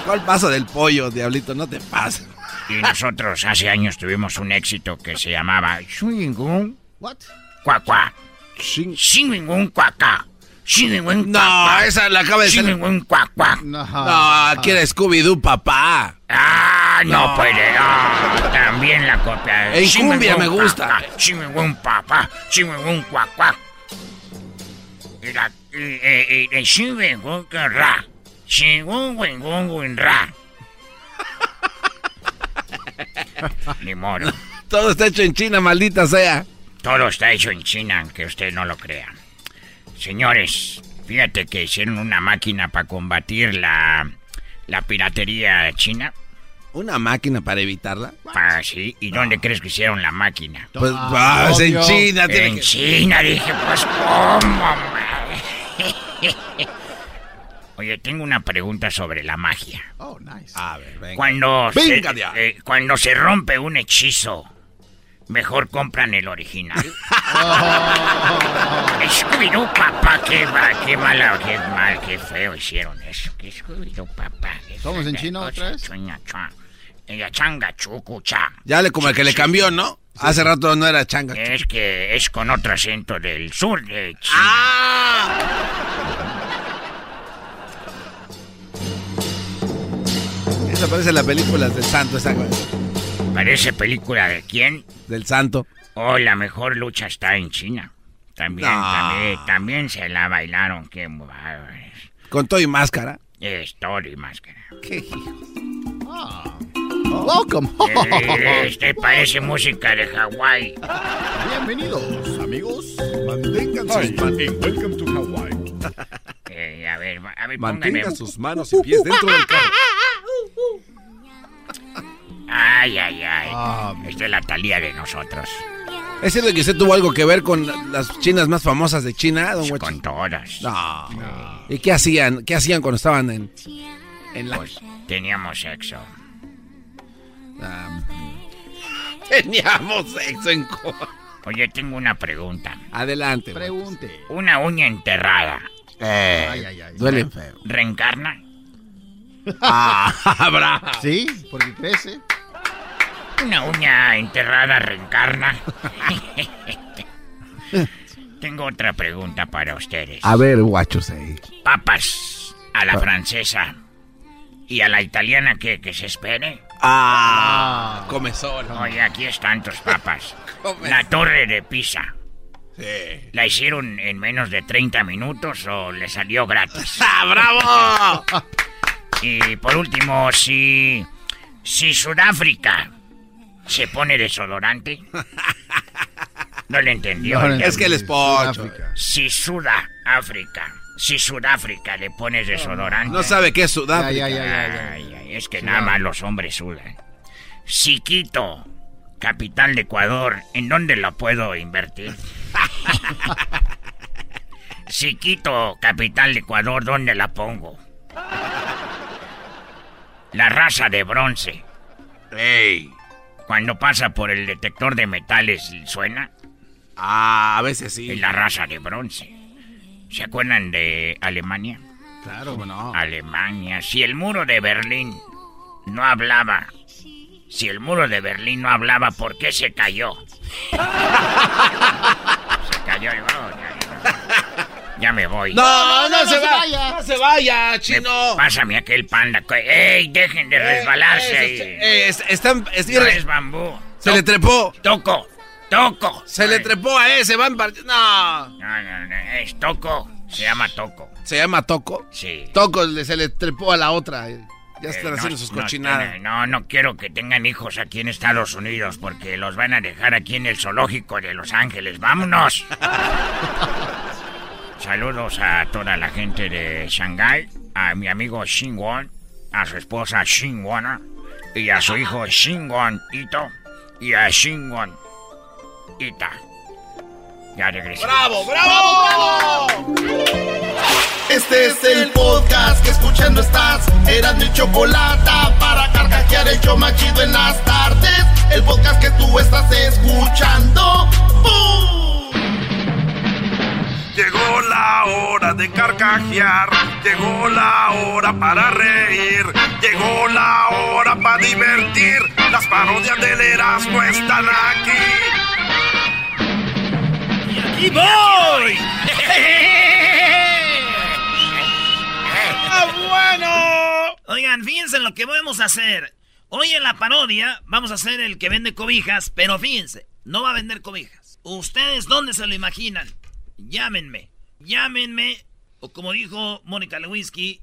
¿Cuál paso del pollo, diablito? No te pases. Y nosotros hace años tuvimos un éxito que se llamaba Swingun. ¿What? Cuacuá. Swingun cuacá. Swingun No, esa la acaba de ser. Swingun Cuacua. No, aquí era Scooby-Doo, papá. Ah, no, puede. Ah, también la copia. En cumbia me gusta. Swingun Papá. Swingun Cuacua. Y la. Y, y, Swingun Ra. Wingun Ra. Ni modo. Todo está hecho en China, maldita sea. Todo está hecho en China, aunque usted no lo crea. Señores, fíjate que hicieron una máquina para combatir la, la piratería china. ¿Una máquina para evitarla? Ah, sí. ¿Y dónde crees que hicieron la máquina? Pues, vas en China. tiene En que- China, dije, pues, ¿cómo? madre? Oye, tengo una pregunta sobre la magia. Oh, nice. A ver, venga. Cuando, Venga, se, eh, cuando se rompe un hechizo, mejor compran el original. Scooby-Doo, papá, qué, qué mala, qué mal, qué feo hicieron eso. Scooby-Doo, papá. ¿Estamos en China otra vez? Ella changa chucu cha. Ya le como el que le cambió, ¿no? Hace rato no era changa. Es que es con otro acento del sur de China. Ah. Esa parece la película del santo, esa güey. Parece película de quién? Del santo. Oh, la mejor lucha está en China. También, No. también, también se la bailaron. Qué bárbaros. Con todo y máscara. Es todo y máscara. ¿Qué Welcome. Eh, Este parece música de Hawái. Bienvenidos, amigos. Mantengan sus manos. Welcome to Hawaii. Eh, a ver, a ver, Mantenga póngame. sus manos y pies dentro del carro. Ay, ay, ay. Ah, Esta es la talía de nosotros. ¿Es cierto que usted tuvo algo que ver con las chinas más famosas de China, don? Con todas. No. ¿Y qué hacían? ¿Qué hacían cuando estaban en, en la... Pues teníamos sexo. Ah, teníamos sexo en co- Oye, tengo una pregunta. Adelante. Pregunte. Una uña enterrada. Eh, Ay, ay, ay. duele feo. ¿Reencarna? Ah, bravo. Sí, porque crece. Una uña enterrada reencarna. Tengo otra pregunta para ustedes. A ver, guachos ahí. Papas a la francesa y a la italiana que, que se espere. Ah, comezón. Oye, aquí están tus papas. Come- La torre de Pisa. Sí. ¿La hicieron en menos de 30 minutos o le salió gratis? ¡Ah, bravo! Y por último, si. Si Sudáfrica se pone desodorante. No le entendió. No, no Es que él es pocho. Si Sudáfrica. Si Sudáfrica le pones desodorante. No sabe qué es Sudáfrica. Ay, ay, es que nada más los hombres sudan. Si Quito, capital de Ecuador, ¿en dónde lo puedo invertir? si Quito, capital de Ecuador, ¿dónde la pongo? La raza de bronce, Ey. Cuando pasa por el detector de metales, ¿suena? Ah, a veces sí. Es la raza de bronce. ¿Se acuerdan de Alemania? Claro, bueno. Alemania. Si el muro de Berlín no hablaba, si el muro de Berlín no hablaba, ¿por qué se cayó? se cayó. oh, ya, ya. Me voy. No, no, no, no se, se va. vaya. No se vaya, Me- chino. Pásame aquel panda. que- ¡Ey! Dejen de resbalarse ahí. Eh, es- están, es- No es bambú. se le trepó. Toco. Toco. Se le trepó a ese, van par- No. No, no, no, es Toco. Se llama Toco. ¿Se llama Toco? Sí. Toco se le trepó a la otra. Ya Eh, están no, haciendo sus no cochinadas. tiene- No, no quiero que tengan hijos aquí en Estados Unidos porque los van a dejar aquí en el zoológico de Los Ángeles. ¡Vámonos! Saludos a toda la gente de Shanghai, a mi amigo Shinwon, a su esposa Shinwona y a su hijo Shinwon Ito y a Shinwon Ita. Ya regresé. ¡Bravo, bravo! Este es el podcast que escuchando estás. Eran mi chocolate para carcajear el show más chido en las tardes. El podcast que tú estás escuchando. ¡Bum! De carcajear, llegó la hora para reír, llegó la hora para divertir. Las parodias del Erasmo están aquí. ¡Y voy! ¡Ah, bueno! Oigan, fíjense en lo que vamos a hacer. Hoy en la parodia vamos a hacer el que vende cobijas, pero fíjense, no va a vender cobijas. ¿Ustedes dónde se lo imaginan? Llámenme, llámenme, o como dijo Mónica Lewinsky,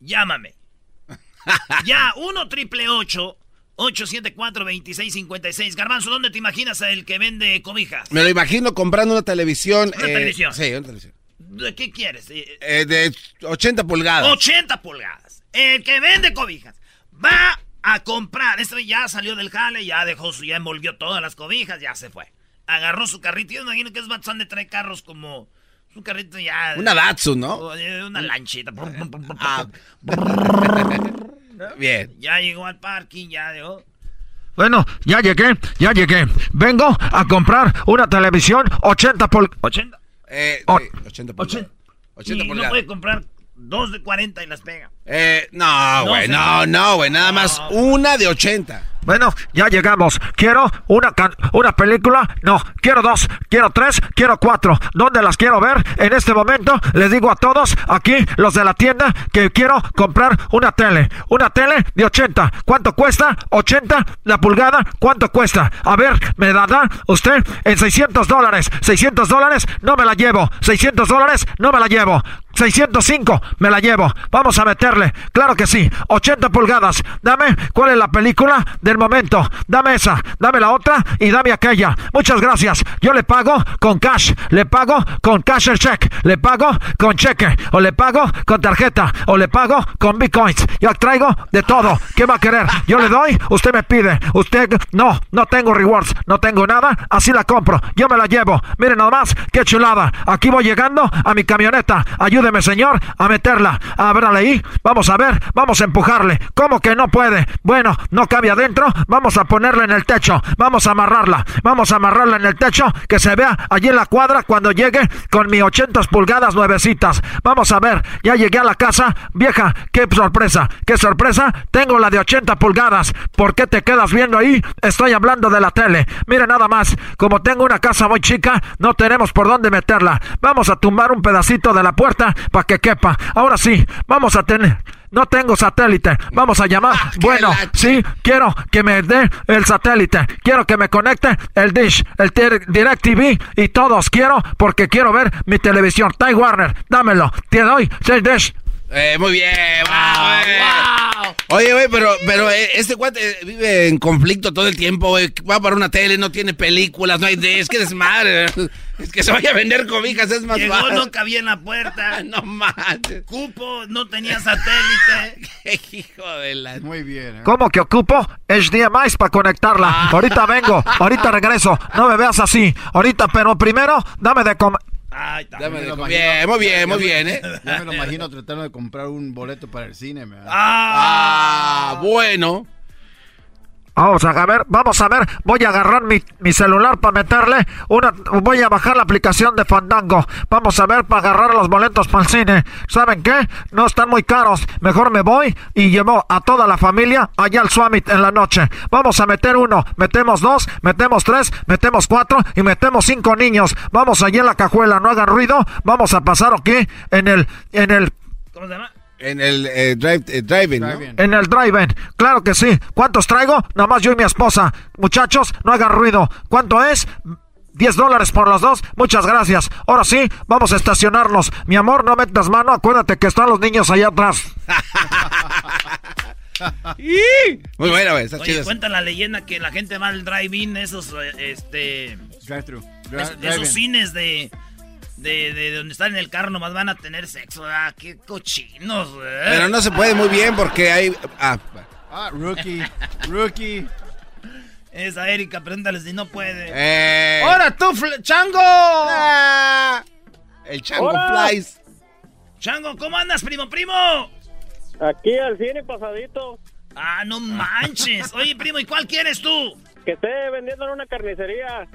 llámame. ya, 1 triple 874 2656 Garbanzo, ¿dónde te imaginas el que vende cobijas? Me lo imagino comprando una televisión. Una eh, televisión. Sí, una televisión. ¿De qué quieres? Eh, Eh, de 80 pulgadas. 80 pulgadas. El que vende cobijas va a comprar. Este ya salió del jale, ya dejó su, ya envolvió todas las cobijas, ya se fue. Agarró su carrito. Yo imagino que es Batson de tres carros como. Un carrito ya. Una Datsun, ¿no? Una lanchita. Ah. Bien. Ya llegó al parking, ya dejó. Bueno, ya llegué, ya llegué. Vengo a comprar una televisión 80 por... 80. Eh, Oh. sí, 80 pulgadas. 80 y no pulgadas. puede comprar dos de 40 y las pega. Eh, no, güey, no, no, güey, nada más una de 80. Bueno, ya llegamos. Quiero una can- una película. No, quiero dos, quiero tres, quiero cuatro. ¿Dónde las quiero ver? En este momento les digo a todos aquí, los de la tienda, que quiero comprar una tele. Una tele de 80. ¿Cuánto cuesta? 80 la pulgada. ¿Cuánto cuesta? A ver, ¿me la da usted en 600 dólares? 600 dólares, no me la llevo. 600 dólares, no me la llevo. 605, me la llevo. Vamos a meterle. Claro que sí. 80 pulgadas. Dame cuál es la película del momento. Dame esa, dame la otra y dame aquella. Muchas gracias. Yo le pago con cash. Le pago con cash el check. Le pago con cheque. O le pago con tarjeta. O le pago con bitcoins. Yo traigo de todo. ¿Qué va a querer? Yo le doy, usted me pide. Usted, no, no tengo rewards. No tengo nada. Así la compro. Yo me la llevo. Miren nada más. Qué chulada. Aquí voy llegando a mi camioneta. Ayúdeme, señor, a meterla. A ver, ahí. Vamos a ver. Vamos a empujarle. ¿Cómo que no puede? Bueno, no cabe adentro. Vamos a ponerla en el techo. Vamos a amarrarla. Vamos a amarrarla en el techo. Que se vea allí en la cuadra cuando llegue con mi 80 pulgadas nuevecitas. Vamos a ver. Ya llegué a la casa. Vieja, qué sorpresa. Qué sorpresa. Tengo la de 80 pulgadas. ¿Por qué te quedas viendo ahí? Estoy hablando de la tele. Mire nada más. Como tengo una casa muy chica, no tenemos por dónde meterla. Vamos a tumbar un pedacito de la puerta para que quepa. Ahora sí, vamos a tener. No tengo satélite. Vamos a llamar. bueno, sí, quiero que me dé el satélite. Quiero que me conecte el Dish, el Dir- Direct TV y todos. Quiero porque quiero ver mi televisión. Ty Warner, dámelo. Te doy, Dish. Eh, muy bien. wow, Oye, güey, pero, pero eh, este cuate eh, vive en conflicto todo el tiempo, güey. Va para una tele, no tiene películas, no hay de... Es que desmadre. Es que se vaya a vender cobijas, es más Llegó, fácil. no cabía en la puerta. no manches. Cupo, no tenía satélite. Hijo de la... Muy bien. ¿Cómo que ocupo HDMI para conectarla? Ahorita vengo, ahorita regreso. No me veas así. Ahorita, pero primero, dame de comer. Dame de- Bien, muy bien, muy bien, ¿eh? Ya me lo imagino tratando de comprar un boleto para el cine. me da. Ah, bueno. Vamos a ver, vamos a ver. Voy a agarrar mi, mi celular para meterle una. Voy a bajar la aplicación de Fandango. Vamos a ver para agarrar los boletos para el cine. ¿Saben qué? No están muy caros. Mejor me voy y llevo a toda la familia allá al Summit en la noche. Vamos a meter uno, metemos dos, metemos tres, metemos cuatro y metemos cinco niños. Vamos allí en la cajuela, no hagan ruido. Vamos a pasar aquí en el, en el ¿Cómo se llama? En el eh, drive, eh, drive-in, ¿no? En el drive-in, claro que sí. ¿Cuántos traigo? Nada más yo y mi esposa. Muchachos, no hagan ruido. ¿Cuánto es? 10 dólares por los dos. Muchas gracias. Ahora sí, vamos a estacionarnos. Mi amor, no metas mano. Acuérdate que están los niños allá atrás. Muy buena, güey. Oye, chido. cuenta la leyenda que la gente va al drive-in, esos, eh, este... Drive-thru. es- Drive-in. esos cines de, de, de donde están en el carro nomás van a tener sexo, ah, qué cochinos, güey. Pero no se puede muy bien porque hay... Ah, Ah, rookie. Rookie. Esa Erika, pregúntale si no puede. Eh. ¡Ahora tú, Chango! el Chango ¡Hola! Flies. Chango, ¿cómo andas, primo, primo? Aquí al cine pasadito. Ah, no manches. Oye, primo, ¿y cuál quieres tú? Que esté vendiendo en una carnicería.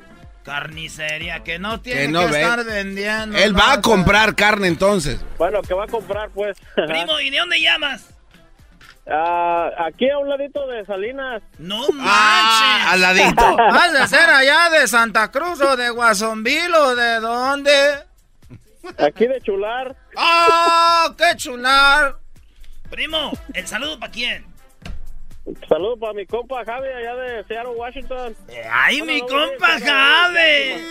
Carnicería, que no tiene Que no estar vendiendo. Él va a comprar carne entonces. Bueno, que va a comprar, pues. Primo, ¿y de dónde llamas? Ah, aquí a un ladito de Salinas. No Ah, manches. al ladito. ¿Has de ser allá de Santa Cruz o de Guasonville o de dónde? Aquí de Chular. ¡Oh, qué chular! Primo, ¿el saludo para quién? Saludos para mi compa Javi allá de Seattle, Washington. ¡Ay, mi compa Javi!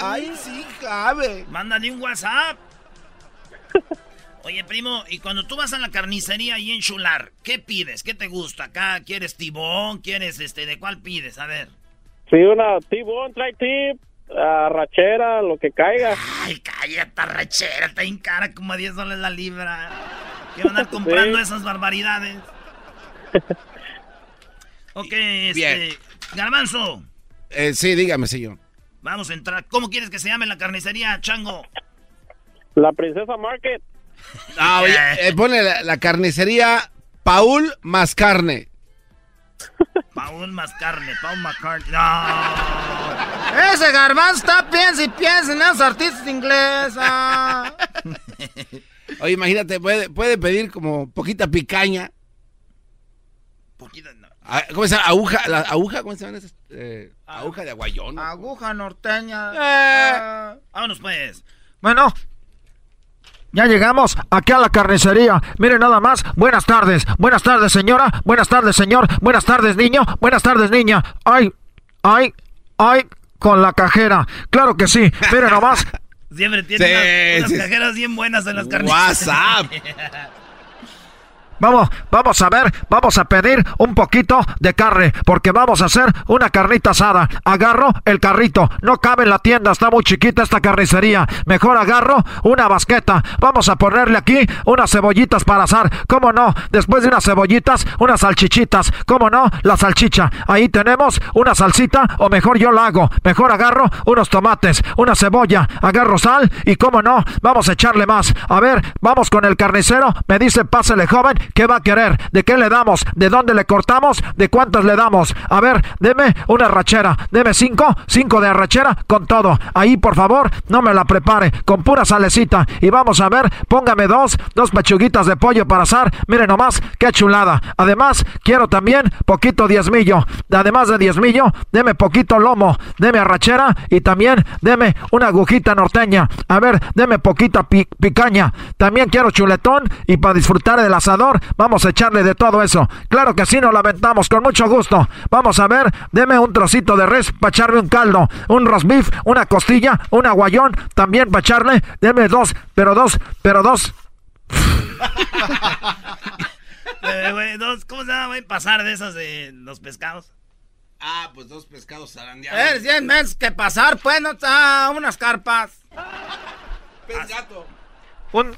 Ay, sí, Javi. Mándale un WhatsApp. Oye, primo, y cuando tú vas a la carnicería ahí en Chular, ¿qué pides? ¿Qué te gusta? Acá, ¿quieres tibón? ¿Quieres este? ¿De cuál pides? A ver. Sí, una T-Bone, trae tip, arrachera, lo que caiga. Ay, cállate, rachera, está en cara como a 10 dólares la libra. Quiero andar comprando Sí. esas barbaridades. ok, este. Bien. Garbanzo, Eh, sí, dígame, señor. vamos a entrar. ¿Cómo quieres que se llame la carnicería, Chango? La Princesa Market. Ah, oye, eh, pone la, la carnicería Paul más carne. Paul más carne, Paul McCartney. No. Ese garbanzo está piensa y piensa en esos artistas ingleses. Ah. Oye, imagínate, puede, puede pedir como poquita picaña. Poquita, no. Ah, ¿Cómo se llama? Aguja, la aguja, ¿cómo se llama esas? Eh, aguja de aguayón. Aguja norteña. Eh. Ah. Vámonos pues. Bueno, ya llegamos aquí a la carnicería. Miren nada más. Buenas tardes. Buenas tardes, señora. Buenas tardes, señor. Buenas tardes, niño. Buenas tardes, niña. Ay, ay, ay, con la cajera. Claro que sí. Miren nomás. Siempre tiene Sí, unas, unas sí. cajeras bien buenas en las carnicerías. WhatsApp. Vamos, vamos a ver, vamos a pedir un poquito de carne, porque vamos a hacer una carnita asada. Agarro el carrito, no cabe en la tienda, está muy chiquita esta carnicería. Mejor agarro una basqueta. Vamos a ponerle aquí unas cebollitas para asar. ¿Cómo no? Después de unas cebollitas, unas salchichitas. ¿Cómo no? La salchicha. Ahí tenemos una salsita, o mejor yo la hago. Mejor agarro unos tomates, una cebolla, agarro sal y cómo no, vamos a echarle más. A ver, vamos con el carnicero. Me dice, pásele joven, ¿qué va a querer? ¿De qué le damos? ¿De dónde le cortamos? ¿De cuántas le damos? A ver, deme una arrachera. Deme cinco, cinco de arrachera con todo. Ahí, por favor, no me la prepare, con pura salecita. Y vamos a ver, póngame dos, dos pechuguitas de pollo para asar. Mire nomás, qué chulada. Además, quiero también poquito diezmillo. Además de diezmillo, deme poquito lomo, deme arrachera y también deme una agujita norteña. A ver, deme poquita pi- picaña. También quiero chuletón y para disfrutar del asador, vamos a echarle de todo eso. Claro que sí, nos lamentamos, con mucho gusto. Vamos a ver, deme un trocito de res para echarle un caldo, un roast beef, una costilla, un aguayón, también para echarle. Deme dos, pero dos, pero dos. Eh, güey, dos, ¿Cómo se llama, güey? Pasar de esas de los pescados. Ah, pues dos pescados zarandeados. Es 100 meses que pasar, pues, no está unas carpas. Pez gato. Un,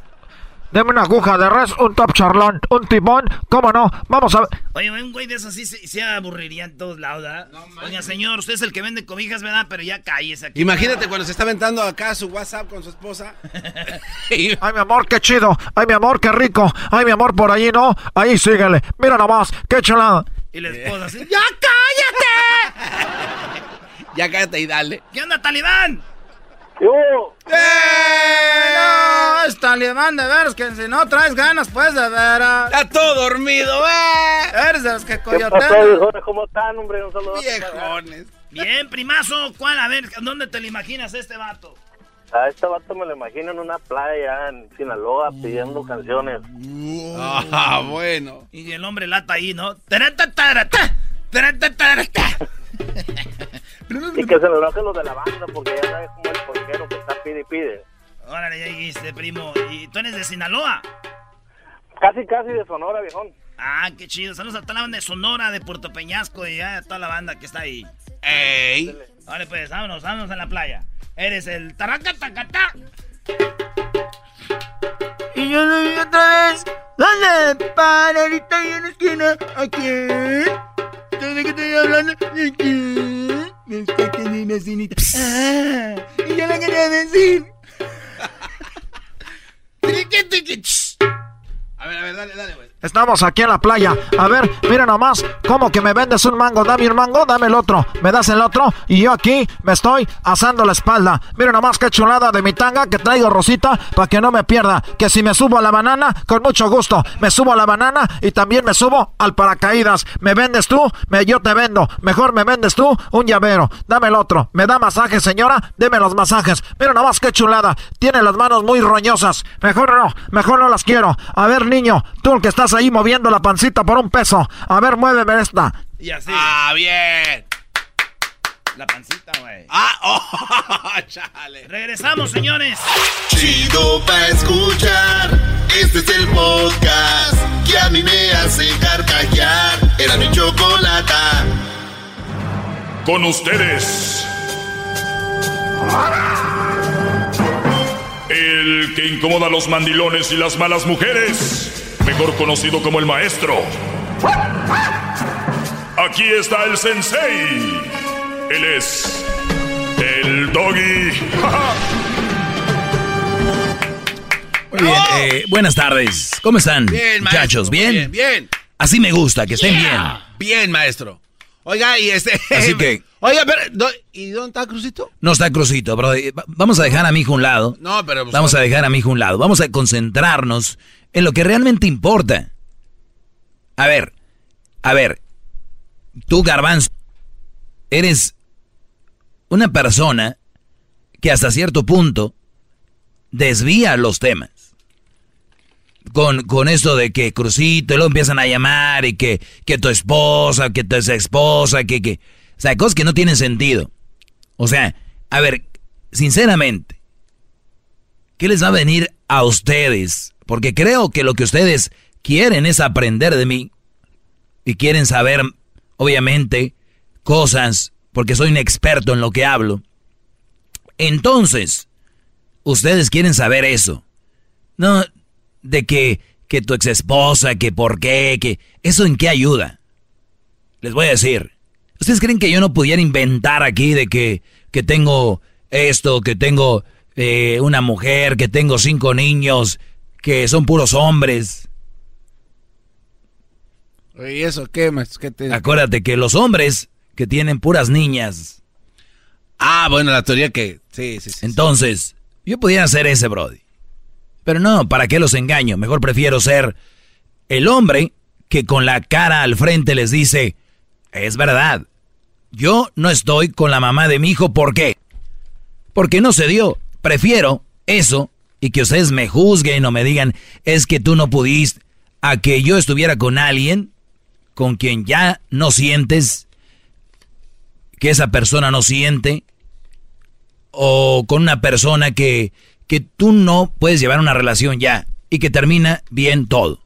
deme una aguja de res, un top charlón, un timón, ¿cómo no? Vamos a ver. Oye, un güey de esos sí se, se aburriría en todos lados, ¿verdad? Oiga, señor, usted es el que vende cobijas, ¿verdad? Pero ya cállese aquí. Imagínate cuando se está aventando acá su WhatsApp con su esposa. Ay, mi amor, qué chido. Ay, mi amor, qué rico. Ay, mi amor, por allí no. Ahí síguele. Mira nomás, qué chulada. Y la esposa así, ¡Ya cállate! ya cállate y dale. ¿Qué onda, Talibán? Yo, No, es Talibán de veras, que si no traes ganas, pues, de veras. Está todo dormido, eh. Eres de los que ¿qué pasó, coyotean. viejones? ¿Cómo están, hombre? Un saludo. Viejones. Bien, primazo, ¿cuál? A ver, ¿dónde te lo imaginas este vato? A este vato me lo imagino en una playa en Sinaloa pidiendo canciones. Ah, bueno. Y el hombre lata ahí, ¿no? Taratatarata, taratatarata. Y que se le enojen los de la banda porque ya sabes como el porquero que está pide y pide. Órale, ya dijiste, primo. ¿Y tú eres de Sinaloa? Casi, casi de Sonora, viejón. Ah, qué chido. Saludos a toda la banda de Sonora, de Puerto Peñasco y a toda la banda que está ahí. Ey. Vale, pues, vámonos, vámonos a la playa. Eres el taracatacatá. Y yo lo vi otra vez. ¿Dónde? Paradita ahí en la esquina. ¿A quién? ¿De qué estoy hablando? ¿De quién? Me está mi vecinita. Ah, y yo le quería decir. Triqui, triqui, ch. dale, dale, güey. Estamos aquí en la playa. A ver, mira nomás, ¿cómo que me vendes un mango? Dame un mango, dame el otro. Me das el otro y yo aquí me estoy asando la espalda. Mira nomás qué chulada de mi tanga que traigo rosita para que no me pierda. Que si me subo a la banana, con mucho gusto. Me subo a la banana y también me subo al paracaídas. ¿Me vendes tú? Me, yo te vendo. Mejor me vendes tú un llavero. Dame el otro. ¿Me da masaje, señora? Deme los masajes. Mira nomás qué chulada. Tiene las manos muy roñosas. Mejor no, mejor no las quiero. A ver, niño, tú el que estás ahí moviendo la pancita por un peso. A ver, muéveme esta. Y así. Ah, bien. La pancita, güey. Ah, oh, chale. Regresamos, señores. Chido pa' escuchar. Este es el podcast que a mí me hace carcajear. Era mi chocolata. Con ustedes. El que incomoda a los mandilones y las malas mujeres. Mejor conocido como el maestro. Aquí está el sensei. Él es el doggy. Muy bien, eh, buenas tardes. ¿Cómo están, Bien, maestro. muchachos? ¿Bien? Bien, bien. Así me gusta, que estén Bien, maestro. Oiga, y este. Así que- Oiga, pero. ¿Y dónde está Crucito? No está Crucito, bro. Va- Vamos a dejar a mi hijo a un lado. No, pero. pues, Vamos a dejar a mi hijo a un lado. Vamos a concentrarnos en lo que realmente importa. A ver, a ver. Tú, Garbanzo, eres una persona que hasta cierto punto desvía los temas. Con, con esto de que Crucito, y luego empiezan a llamar y que, que tu esposa, que tu esposa, que, que... O sea, cosas que no tienen sentido. O sea, a ver, sinceramente, ¿qué les va a venir a ustedes? Porque creo que lo que ustedes quieren es aprender de mí y quieren saber, obviamente, cosas, porque soy un experto en lo que hablo. Entonces, ustedes quieren saber eso. No, de que, que tu ex esposa, que por qué, que... ¿Eso en qué ayuda? Les voy a decir. ¿Ustedes creen que yo no pudiera inventar aquí de que, que tengo esto, que tengo eh, una mujer, que tengo cinco niños, que son puros hombres? ¿Y eso qué, maestro? ¿Qué te... Acuérdate que los hombres que tienen puras niñas. Ah, bueno, la teoría que. Sí, sí, sí. Entonces, yo pudiera ser ese, Brody. Pero no, ¿para qué los engaño? Mejor prefiero ser el hombre que con la cara al frente les dice, es verdad, yo no estoy con la mamá de mi hijo, ¿por qué? Porque no se dio. Prefiero eso y que ustedes me juzguen o me digan, es que tú no pudiste, a que yo estuviera con alguien con quien ya no sientes, que esa persona no siente, o con una persona que, que tú no puedes llevar una relación ya y que termina bien todo.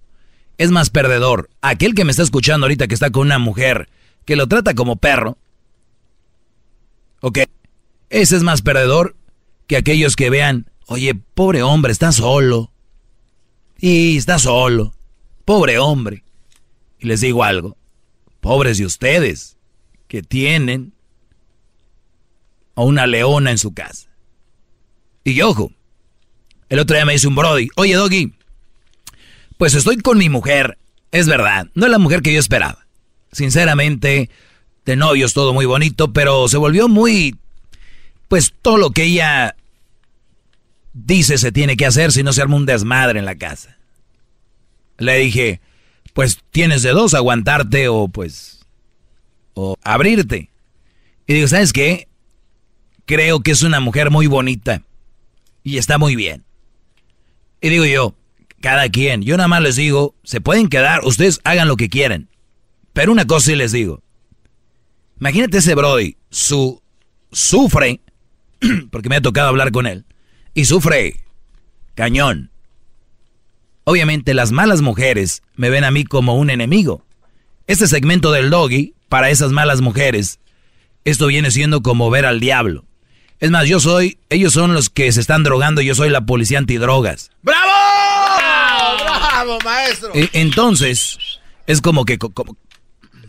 Es más perdedor aquel que me está escuchando ahorita que está con una mujer que lo trata como perro. Ok, ese es más perdedor que aquellos que vean, oye, pobre hombre, está solo. Y está solo. Pobre hombre. Y les digo algo, pobres de ustedes que tienen a una leona en su casa. Y ojo, el otro día me dice un Brody, oye Doggy, pues estoy con mi mujer, es verdad, no es la mujer que yo esperaba. Sinceramente, de novios todo muy bonito, pero se volvió muy, pues todo lo que ella dice se tiene que hacer si no se arma un desmadre en la casa. Le dije, pues tienes de dos, aguantarte o pues, o abrirte. Y digo, ¿sabes qué? Creo que es una mujer muy bonita y está muy bien. Y digo yo, cada quien, yo nada más les digo, se pueden quedar, ustedes hagan lo que quieren. Pero una cosa sí les digo. Imagínate ese Brody, su, sufre, porque me ha tocado hablar con él, y sufre cañón. Obviamente las malas mujeres me ven a mí como un enemigo. Este segmento del doggy, para esas malas mujeres, esto viene siendo como ver al diablo. Es más, yo soy, ellos son los que se están drogando, yo soy la policía antidrogas. ¡Bravo! ¡Bravo, maestro! E- Entonces, es como que, co- como-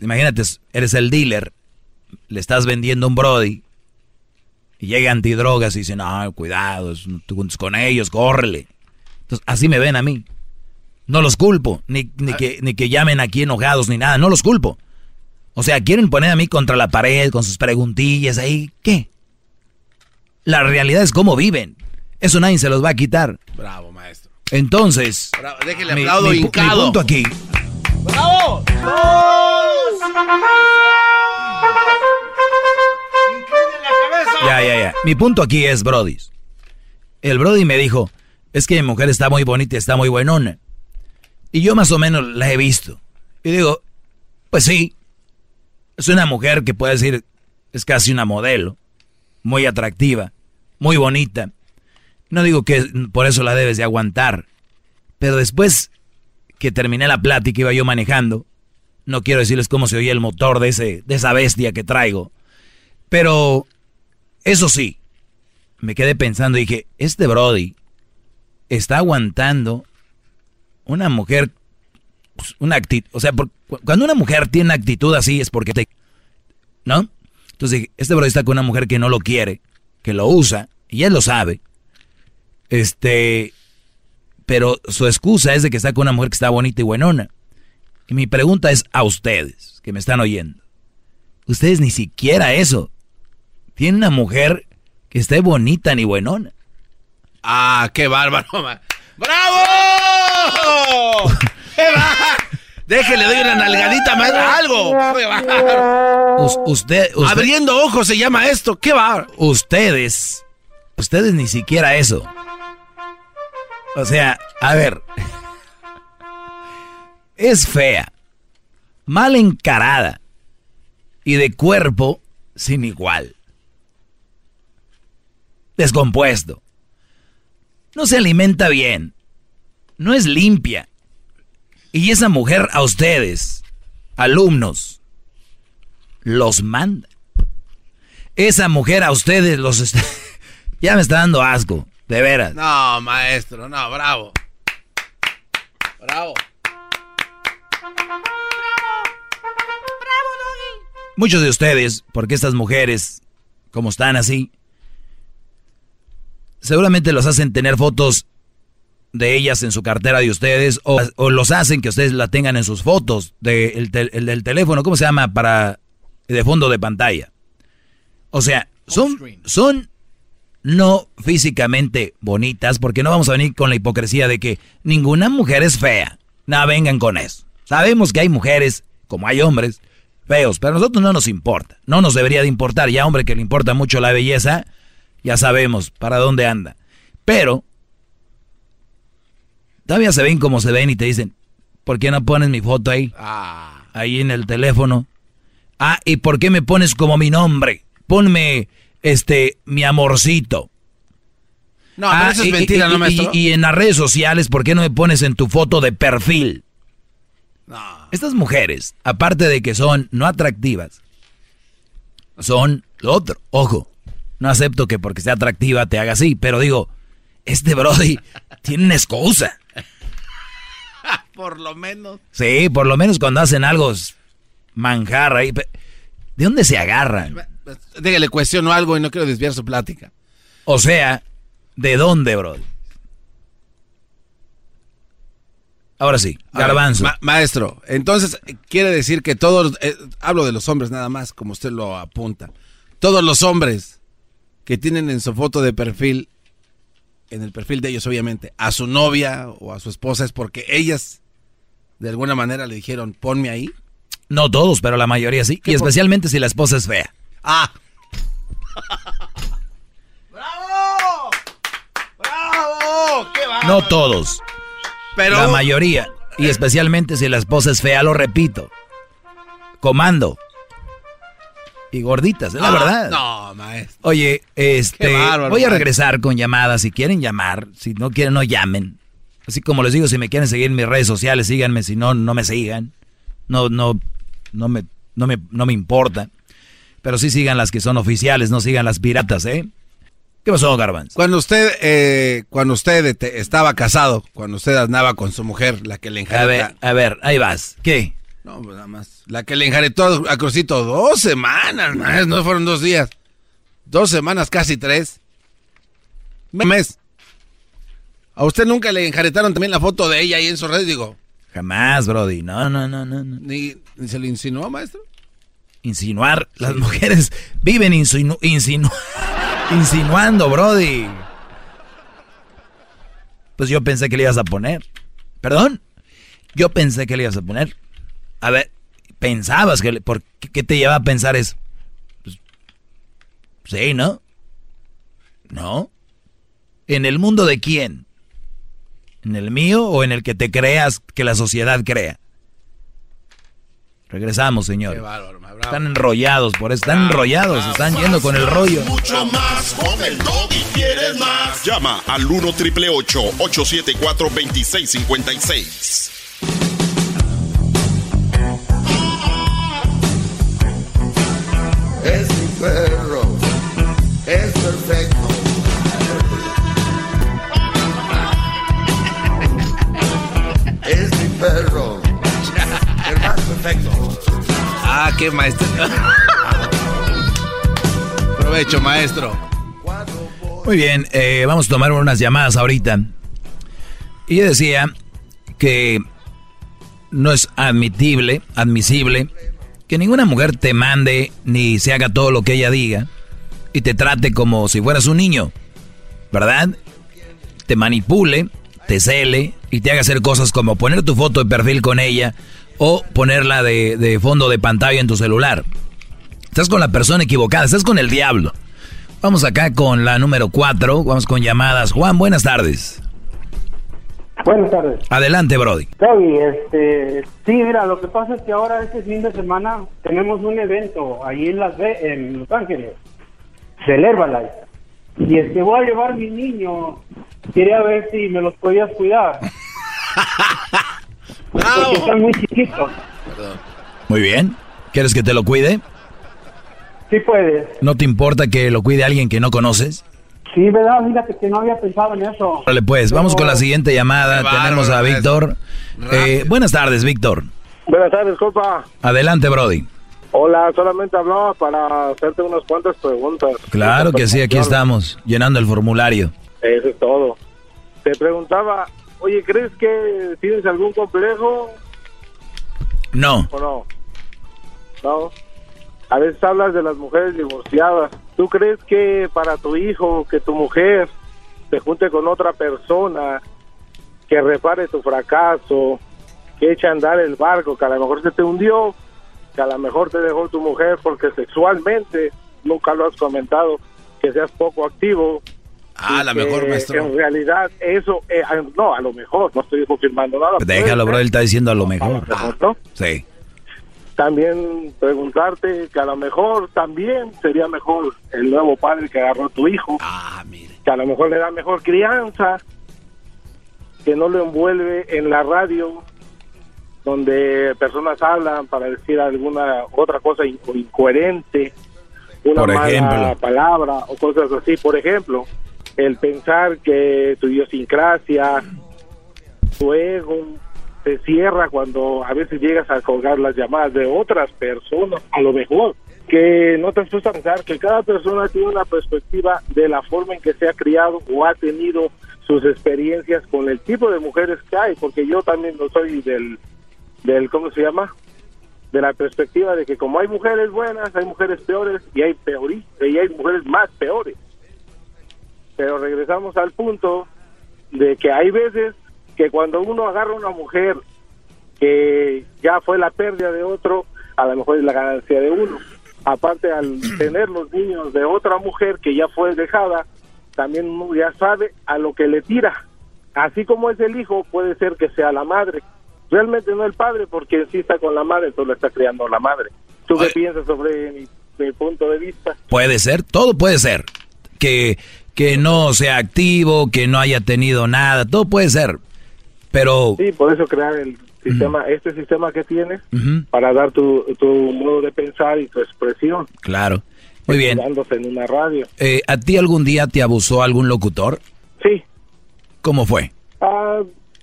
imagínate, eres el dealer, le estás vendiendo un Brody, y llega antidrogas y dice, no, cuidado, te juntes con ellos, córrele. Entonces, así me ven a mí. No los culpo, ni, ni, que, ni que llamen aquí enojados ni nada, no los culpo. O sea, quieren poner a mí contra la pared con sus preguntillas ahí. ¿Qué? La realidad es cómo viven. Eso nadie se los va a quitar. Bravo, maestro. Entonces, Bravo, déjele mi, aplaudo mi mi punto aquí. ¡Bravo! Ya, ya, ya. Mi punto aquí es Brody. El Brody me dijo, es que mi mujer está muy bonita está muy buenona. Y yo más o menos la he visto. Y digo, pues sí, es una mujer que puede decir, es casi una modelo, muy atractiva, muy bonita. No digo que por eso la debes de aguantar, pero después que terminé la plática iba yo manejando, no quiero decirles cómo se oía el motor de, ese, de esa bestia que traigo, pero eso sí, me quedé pensando y dije, este Brody está aguantando una mujer, pues, una actitud, o sea, por- cu- cuando una mujer tiene una actitud así es porque te, ¿no? Entonces dije, este Brody está con una mujer que no lo quiere, que lo usa, y él lo sabe, este, pero su excusa es de que está con una mujer que está bonita y buenona. Y mi pregunta es a ustedes, que me están oyendo. Ustedes ni siquiera eso. Tienen una mujer que esté bonita ni buenona. Ah, qué bárbaro. ma- ¡Bravo! ¡Qué va! Déjele, doy una nalgadita, maestro. Algo. Usted, usted- Abriendo ojos se llama esto. ¡Qué va! Ustedes, ustedes ni siquiera eso. O sea, a ver. Es fea, mal encarada y de cuerpo sin igual. Descompuesto. No se alimenta bien. No es limpia. Y esa mujer a ustedes, alumnos, los manda. Esa mujer a ustedes los está... ya me está dando asco, de veras. No, maestro, no, bravo. Bravo. Muchos de ustedes, porque estas mujeres, como están así, seguramente los hacen tener fotos de ellas en su cartera de ustedes o, o los hacen que ustedes la tengan en sus fotos de el tel- el del teléfono, ¿cómo se llama? Para de fondo de pantalla. O sea, son, son no físicamente bonitas, porque no vamos a venir con la hipocresía de que ninguna mujer es fea. No vengan con eso. Sabemos que hay mujeres, como hay hombres, feos, pero a nosotros no nos importa. No nos debería de importar. Ya hombre que le importa mucho la belleza, ya sabemos para dónde anda. Pero todavía se ven como se ven y te dicen, ¿por qué no pones mi foto ahí? Ahí en el teléfono. Ah, ¿y por qué me pones como mi nombre? Ponme, este, mi amorcito. No, pero Ah, eso es y- mentira, y- ¿no, y- maestro? Y, en las redes sociales, ¿por qué no me pones en tu foto de perfil? Estas mujeres, aparte de que son no atractivas, son lo otro. Ojo, no acepto que porque sea atractiva te haga así, pero digo, este Brody tiene una excusa. Por lo menos. Sí, por lo menos cuando hacen algo manjar ahí. ¿De dónde se agarran? Déjale, cuestiono algo y no quiero desviar su plática. O sea, ¿de dónde, Brody? Ahora sí, garbanzo. ma- maestro, entonces quiere decir que todos, eh, hablo de los hombres nada más, como usted lo apunta. Todos los hombres que tienen en su foto de perfil, en el perfil de ellos obviamente, a su novia o a su esposa es porque ellas de alguna manera le dijeron, ponme ahí. No todos, pero la mayoría sí. Y especialmente si la esposa es fea. Ah. ¡Bravo! ¡Bravo! ¡Qué va! No todos. Pero- La mayoría. Y especialmente si la esposa es fea, lo repito. Comando. Y gorditas, es la Ah, verdad. No, maestro. Oye, este, bárbaro, voy a regresar con llamadas. Si quieren llamar, si no quieren, no llamen. Así como les digo, si me quieren seguir en mis redes sociales, síganme. Si no, no me sigan. No, no, no me, no me, no me importa. Pero sí sigan las que son oficiales, no sigan las piratas, ¿eh? ¿Qué pasó, Garbanz? Cuando usted, eh, cuando usted te- estaba casado, cuando usted andaba con su mujer, la que le A enjareta. ver, a ver, ahí vas. ¿Qué? No, pues nada más. La que le enjaretó a Crucito dos semanas, más, no fueron dos días. Dos semanas, casi tres. Un mes. ¿A usted nunca le enjaretaron también la foto de ella ahí en sus redes? Digo, Jamás, Brody. No, no, no, no. no. ¿ni, ni se le insinuó, maestro? Insinuar. Las mujeres viven insinu- insinu- insinuando, Brody. Pues yo pensé que le ibas a poner. ¿Perdón? Yo pensé que le ibas a poner. A ver, pensabas que... le- ¿Por qué, qué te lleva a pensar eso? Pues, sí, ¿no? ¿No? ¿En el mundo de quién? ¿En el mío o en el que te creas que la sociedad crea? Regresamos, señor. Bravo. Están enrollados, por eso están enrollados, están yendo con el rollo. Mucho más con el doggy. ¿Quieres más? Llama al 1 triple 874 2656. Ah, qué maestro. Provecho, maestro. Muy bien, eh, vamos a tomar unas llamadas ahorita. Y yo decía que no es admitible, admisible, que ninguna mujer te mande ni se haga todo lo que ella diga y te trate como si fueras un niño, ¿verdad? Te manipule, te cele y te haga hacer cosas como poner tu foto de perfil con ella o ponerla de, de fondo de pantalla en tu celular. Estás con la persona equivocada, estás con el diablo. Vamos acá con la número 4, vamos con llamadas. Juan, buenas tardes. Buenas tardes. Adelante, Brody. Toby, este, sí, mira, lo que pasa es que ahora este fin de semana tenemos un evento ahí en Las en Los Ángeles, del Herbalife. Y es que voy a llevar mi niño, quería ver si me los podías cuidar. Porque están muy chiquitos. Muy bien. ¿Quieres que te lo cuide? Sí puedes. ¿No te importa que lo cuide alguien que no conoces? Sí, ¿verdad? Fíjate que no había pensado en eso. Vale, pues, vamos con la siguiente llamada. Tenemos a Víctor. Eh, buenas tardes, Víctor. Buenas tardes, compa. Adelante, Brody. Hola, solamente hablaba para hacerte unas cuantas preguntas. Claro que sí, aquí estamos, llenando el formulario. Eso es todo. Te preguntaba, oye, ¿crees que tienes algún complejo No, o no? No. A veces hablas de las mujeres divorciadas. ¿Tú crees que para tu hijo, que tu mujer se junte con otra persona que repare tu fracaso, que eche a andar el barco, que a lo mejor se te hundió, que a lo mejor te dejó tu mujer porque sexualmente nunca lo has comentado, que seas poco activo? Ah, a lo y mejor, maestro. En realidad, eso, eh, no, a lo mejor, no estoy confirmando nada. déjalo, bro, él está diciendo a lo mejor. ¿no? Sí. También preguntarte que a lo mejor también sería mejor el nuevo padre que agarró a tu hijo. Que a lo mejor le da mejor crianza, que no lo envuelve en la radio donde personas hablan para decir alguna otra cosa in- incoherente, una Por mala ejemplo. palabra o cosas así. Por ejemplo, el pensar que tu idiosincrasia, tu ego, se cierra cuando a veces llegas a colgar las llamadas de otras personas, a lo mejor que no te has puesto a pensar que cada persona tiene una perspectiva de la forma en que se ha criado o ha tenido sus experiencias con el tipo de mujeres que hay, porque yo también no soy del, del ¿cómo se llama? De la perspectiva de que como hay mujeres buenas, hay mujeres peores y hay peorí, y hay mujeres más peores. Pero regresamos al punto de que hay veces que cuando uno agarra a una mujer que ya fue la pérdida de otro, a lo mejor es la ganancia de uno. Aparte, al tener los niños de otra mujer que ya fue dejada, también uno ya sabe a lo que le tira. Así como es el hijo, puede ser que sea la madre. Realmente no el padre, porque sí está con la madre, entonces lo está criando la madre. ¿Tú qué piensas sobre mi, mi punto de vista? Puede ser, todo puede ser. Que, que no sea activo, que no haya tenido nada, todo puede ser. Pero, Sí, por eso crear el sistema, este sistema que tienes, ujú, para dar tu, tu modo de pensar y tu expresión. claro. Muy bien. En una radio. Eh, ¿A ti algún día te abusó algún locutor? Sí. ¿Cómo fue? Ah,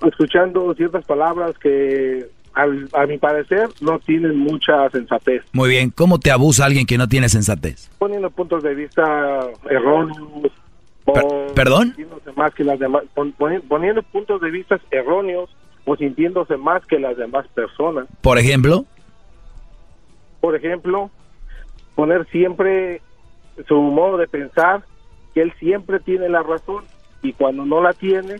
escuchando ciertas palabras que, al- a mi parecer, no tienen mucha sensatez. Muy bien. ¿Cómo te abusa alguien que no tiene sensatez? Poniendo puntos de vista erróneos ¿Perdón? sintiéndose más que las demás, pon- poni- poniendo puntos de vista erróneos o sintiéndose más que las demás personas. Por ejemplo, Por ejemplo, poner siempre su modo de pensar que él siempre tiene la razón y cuando no la tiene,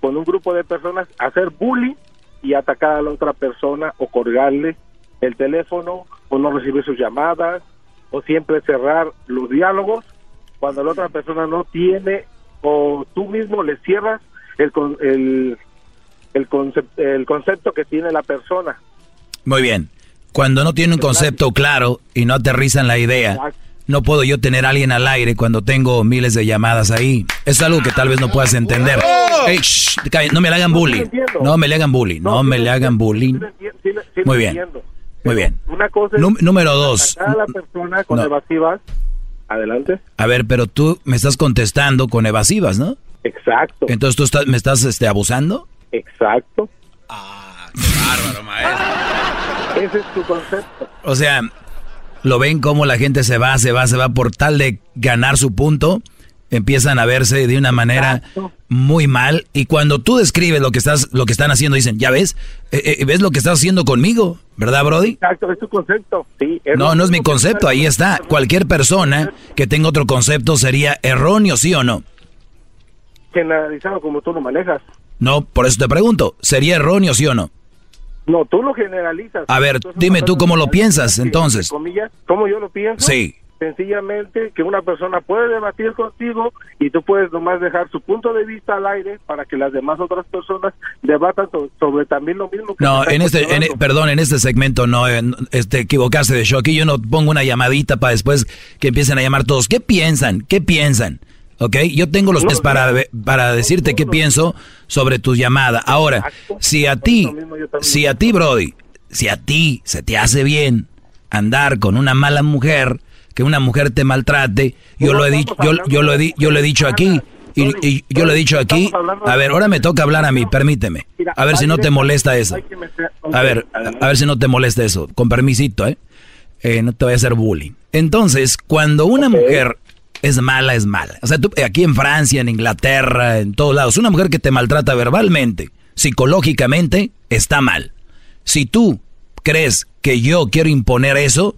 con un grupo de personas hacer bullying y atacar a la otra persona o colgarle el teléfono o no recibir sus llamadas o siempre cerrar los diálogos cuando la otra persona no tiene o tú mismo le cierras el el el, concep- el concepto que tiene la persona. muy bien. Cuando no tiene un concepto claro y no aterrizan la idea, no puedo yo tener a alguien al aire cuando tengo miles de llamadas ahí. Es algo que tal vez no puedas entender. Ey, shh, no me le hagan bullying. No me le hagan bullying. No me le hagan bullying. Muy bien. Muy bien. Una cosa número dos. a la persona con evasivas. Adelante. A ver, pero tú me estás contestando con evasivas, ¿no? Exacto. Entonces tú estás, me estás este, abusando. Exacto. Bárbaro, maestro. Ese es tu concepto. O sea, lo ven como la gente se va, se va, se va por tal de ganar su punto, empiezan a verse de una manera muy mal y cuando tú describes lo que estás, lo que están haciendo, dicen, ya ves, Eh, eh, ves lo que estás haciendo conmigo, ¿verdad, Brody? Exacto, es tu concepto. Sí, No, no es mi concepto, ahí está. Cualquier persona que tenga otro concepto sería erróneo, ¿sí o no? Generalizado como tú lo manejas. No, por eso te pregunto, ¿sería erróneo, sí o no? No, tú lo generalizas. A ver, dime tú cómo lo piensas, entonces. comillas, ¿Cómo yo lo pienso? Sí. Sencillamente que una persona puede debatir contigo y tú puedes nomás dejar su punto de vista al aire para que las demás otras personas debatan so- sobre también lo mismo que No, en este, en- perdón, en este segmento no, eh, no, este, equivocaste de show. Aquí yo no pongo una llamadita para después que empiecen a llamar todos. ¿Qué piensan? ¿Qué piensan? ¿Ok? Yo tengo los test para, para decirte qué pienso sobre tu llamada. Ahora, si a ti, si a ti, Brody, si a ti se te hace bien andar con una mala mujer, que una mujer te maltrate, yo lo he dicho, yo, yo lo he, di- yo lo he dicho aquí. Y, y yo lo he dicho aquí. A ver, ahora me toca hablar a mí, permíteme. A ver si no te molesta eso. A ver, a ver si no te molesta eso. Con permisito, ¿eh? Eh, no te voy a hacer bullying. Entonces, cuando una mujer es mala, es mala. O sea, tú, aquí en Francia, en Inglaterra, en todos lados, una mujer que te maltrata verbalmente, psicológicamente, está mal. Si tú crees que yo quiero imponer eso,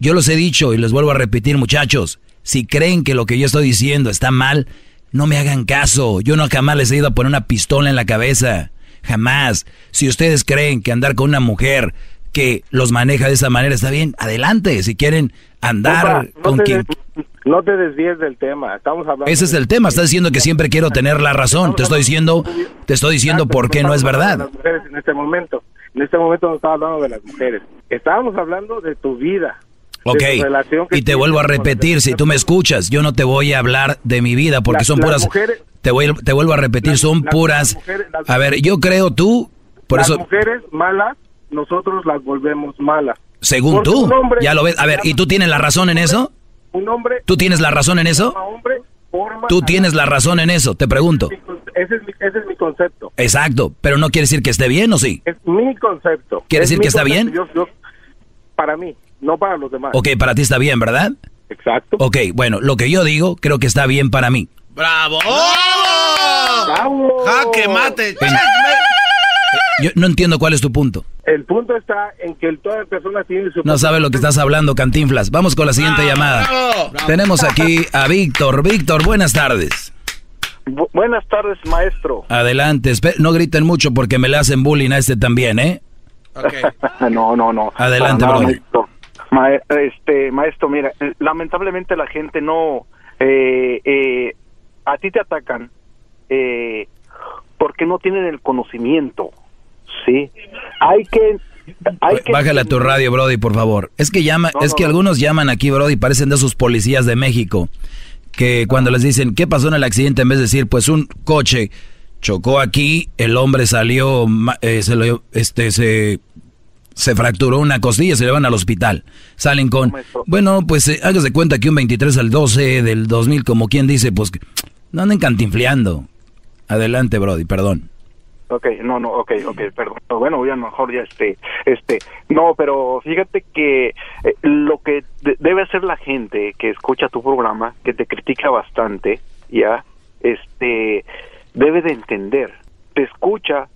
yo los he dicho y les vuelvo a repetir, muchachos, si creen que lo que yo estoy diciendo está mal, no me hagan caso. Yo no jamás les he ido a poner una pistola en la cabeza. Jamás. Si ustedes creen que andar con una mujer que los maneja de esa manera está bien, adelante. Si quieren andar no con quien... des- no te desvíes del tema. Estamos hablando. Ese es el tema. Estás diciendo que siempre quiero tener la razón. Te estoy diciendo, te estoy diciendo por qué no es verdad. las mujeres en este momento. En este momento no estaba hablando de las mujeres. Estábamos hablando de tu vida. Ok, y te vuelvo a repetir, si tú me escuchas, yo no te voy a hablar de mi vida porque La- son puras... mujeres- te, voy, te vuelvo a repetir, son puras... mujeres- a ver, yo creo tú, por las eso, mujeres malas, nosotros las volvemos malas. según porque tú, hombre ya lo ves. A ver, ¿y tú tienes la razón en eso? Un hombre ¿Tú tienes la razón en eso? hombre, Tú tienes la razón en eso, te pregunto. Ese es, mi, ese es mi concepto. Exacto, pero no quiere decir que esté bien o sí. Es mi concepto. ¿Quiere Es decir que está concepto. bien? Yo- yo- para mí, no para los demás. Ok, para ti está bien, ¿verdad? Exacto. Ok, bueno, lo que yo digo creo que está bien para mí. ¡Bravo! ¡Bravo! ¡Jaque mate! Yo no entiendo cuál es tu punto. El punto está en que el, toda persona tiene su... No sabe lo que estás hablando, Cantinflas. Vamos con la siguiente llamada. Tenemos aquí a Víctor. Víctor, buenas tardes. Bu- buenas tardes, maestro. Adelante. Espe- no griten mucho porque me le hacen bullying a este también, ¿eh? no, no, no. Adelante, nada. Ma- este, maestro, mira, lamentablemente la gente no... eh, eh, a ti te atacan eh, porque no tienen el conocimiento, ¿sí? Hay que... Hay que Bájale a tu radio, Brody, por favor. Es que llama, No, es no, que no. algunos llaman aquí, Brody, parecen de esos policías de México, que cuando les dicen, ¿qué pasó en el accidente? En vez de decir, pues un coche chocó aquí, el hombre salió, eh, se lo, este, se, se fracturó una costilla, se llevan al hospital. Salen con, bueno, pues eh, hágase cuenta que un 23 al 12 del 2000, como quien dice, pues no anden cantinfleando. Adelante, Brody, perdón. Ok, no, no, ok, ok, perdón. Bueno, ya mejor ya este, este, no, pero fíjate que eh, lo que de- debe hacer la gente que escucha tu programa, que te critica bastante, ya, este, debe de entender, te escucha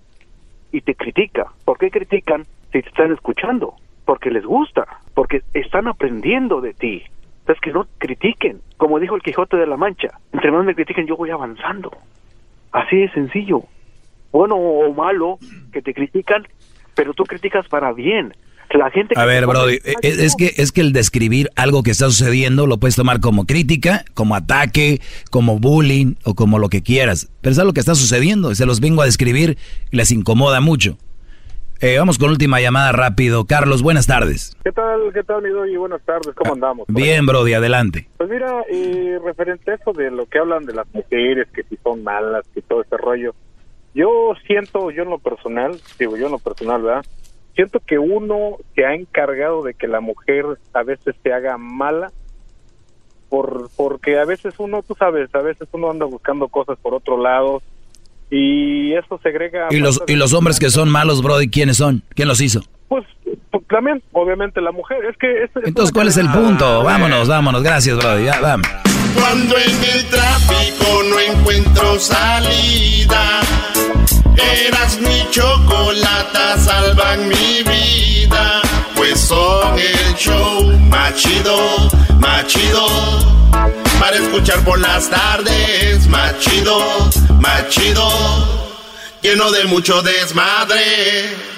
y te critica. ¿Por qué critican si te están escuchando? Porque les gusta, porque están aprendiendo de ti. Es que no critiquen, como dijo el Quijote de la Mancha, entre más me critiquen yo voy avanzando. Así de sencillo. Bueno o malo que te critican, pero tú criticas para bien. La gente A ver, Brody, es, que es que el describir algo que está sucediendo lo puedes tomar como crítica, como ataque, como bullying o como lo que quieras. Pero es algo que está sucediendo y se los vengo a describir y les incomoda mucho. Eh, vamos con última llamada rápido. Carlos, buenas tardes. ¿Qué tal, qué tal, mi y Buenas tardes, ¿cómo andamos? Bien, Brody, adelante. Pues mira, y referente a eso de lo que hablan de las mujeres, que si son malas, que todo ese rollo, yo siento, yo en lo personal, digo yo en lo personal, ¿verdad? Siento que uno se ha encargado de que la mujer a veces se haga mala, por porque a veces uno, tú sabes, a veces uno anda buscando cosas por otro lado y eso segrega... ¿Y los, y los hombres que son malos, Brody, quiénes son? ¿Quién los hizo? Pues, pues también, obviamente la mujer. Es que... es- Entonces, ¿cuál es el punto? Vámonos, vámonos. Gracias, Brody. Ya, vamos. Cuando en el tráfico no encuentro salida, eras mi chocolata, salvan mi vida, pues son el show más chido, más chido, para escuchar por las tardes, más chido, más chido, lleno de mucho desmadre.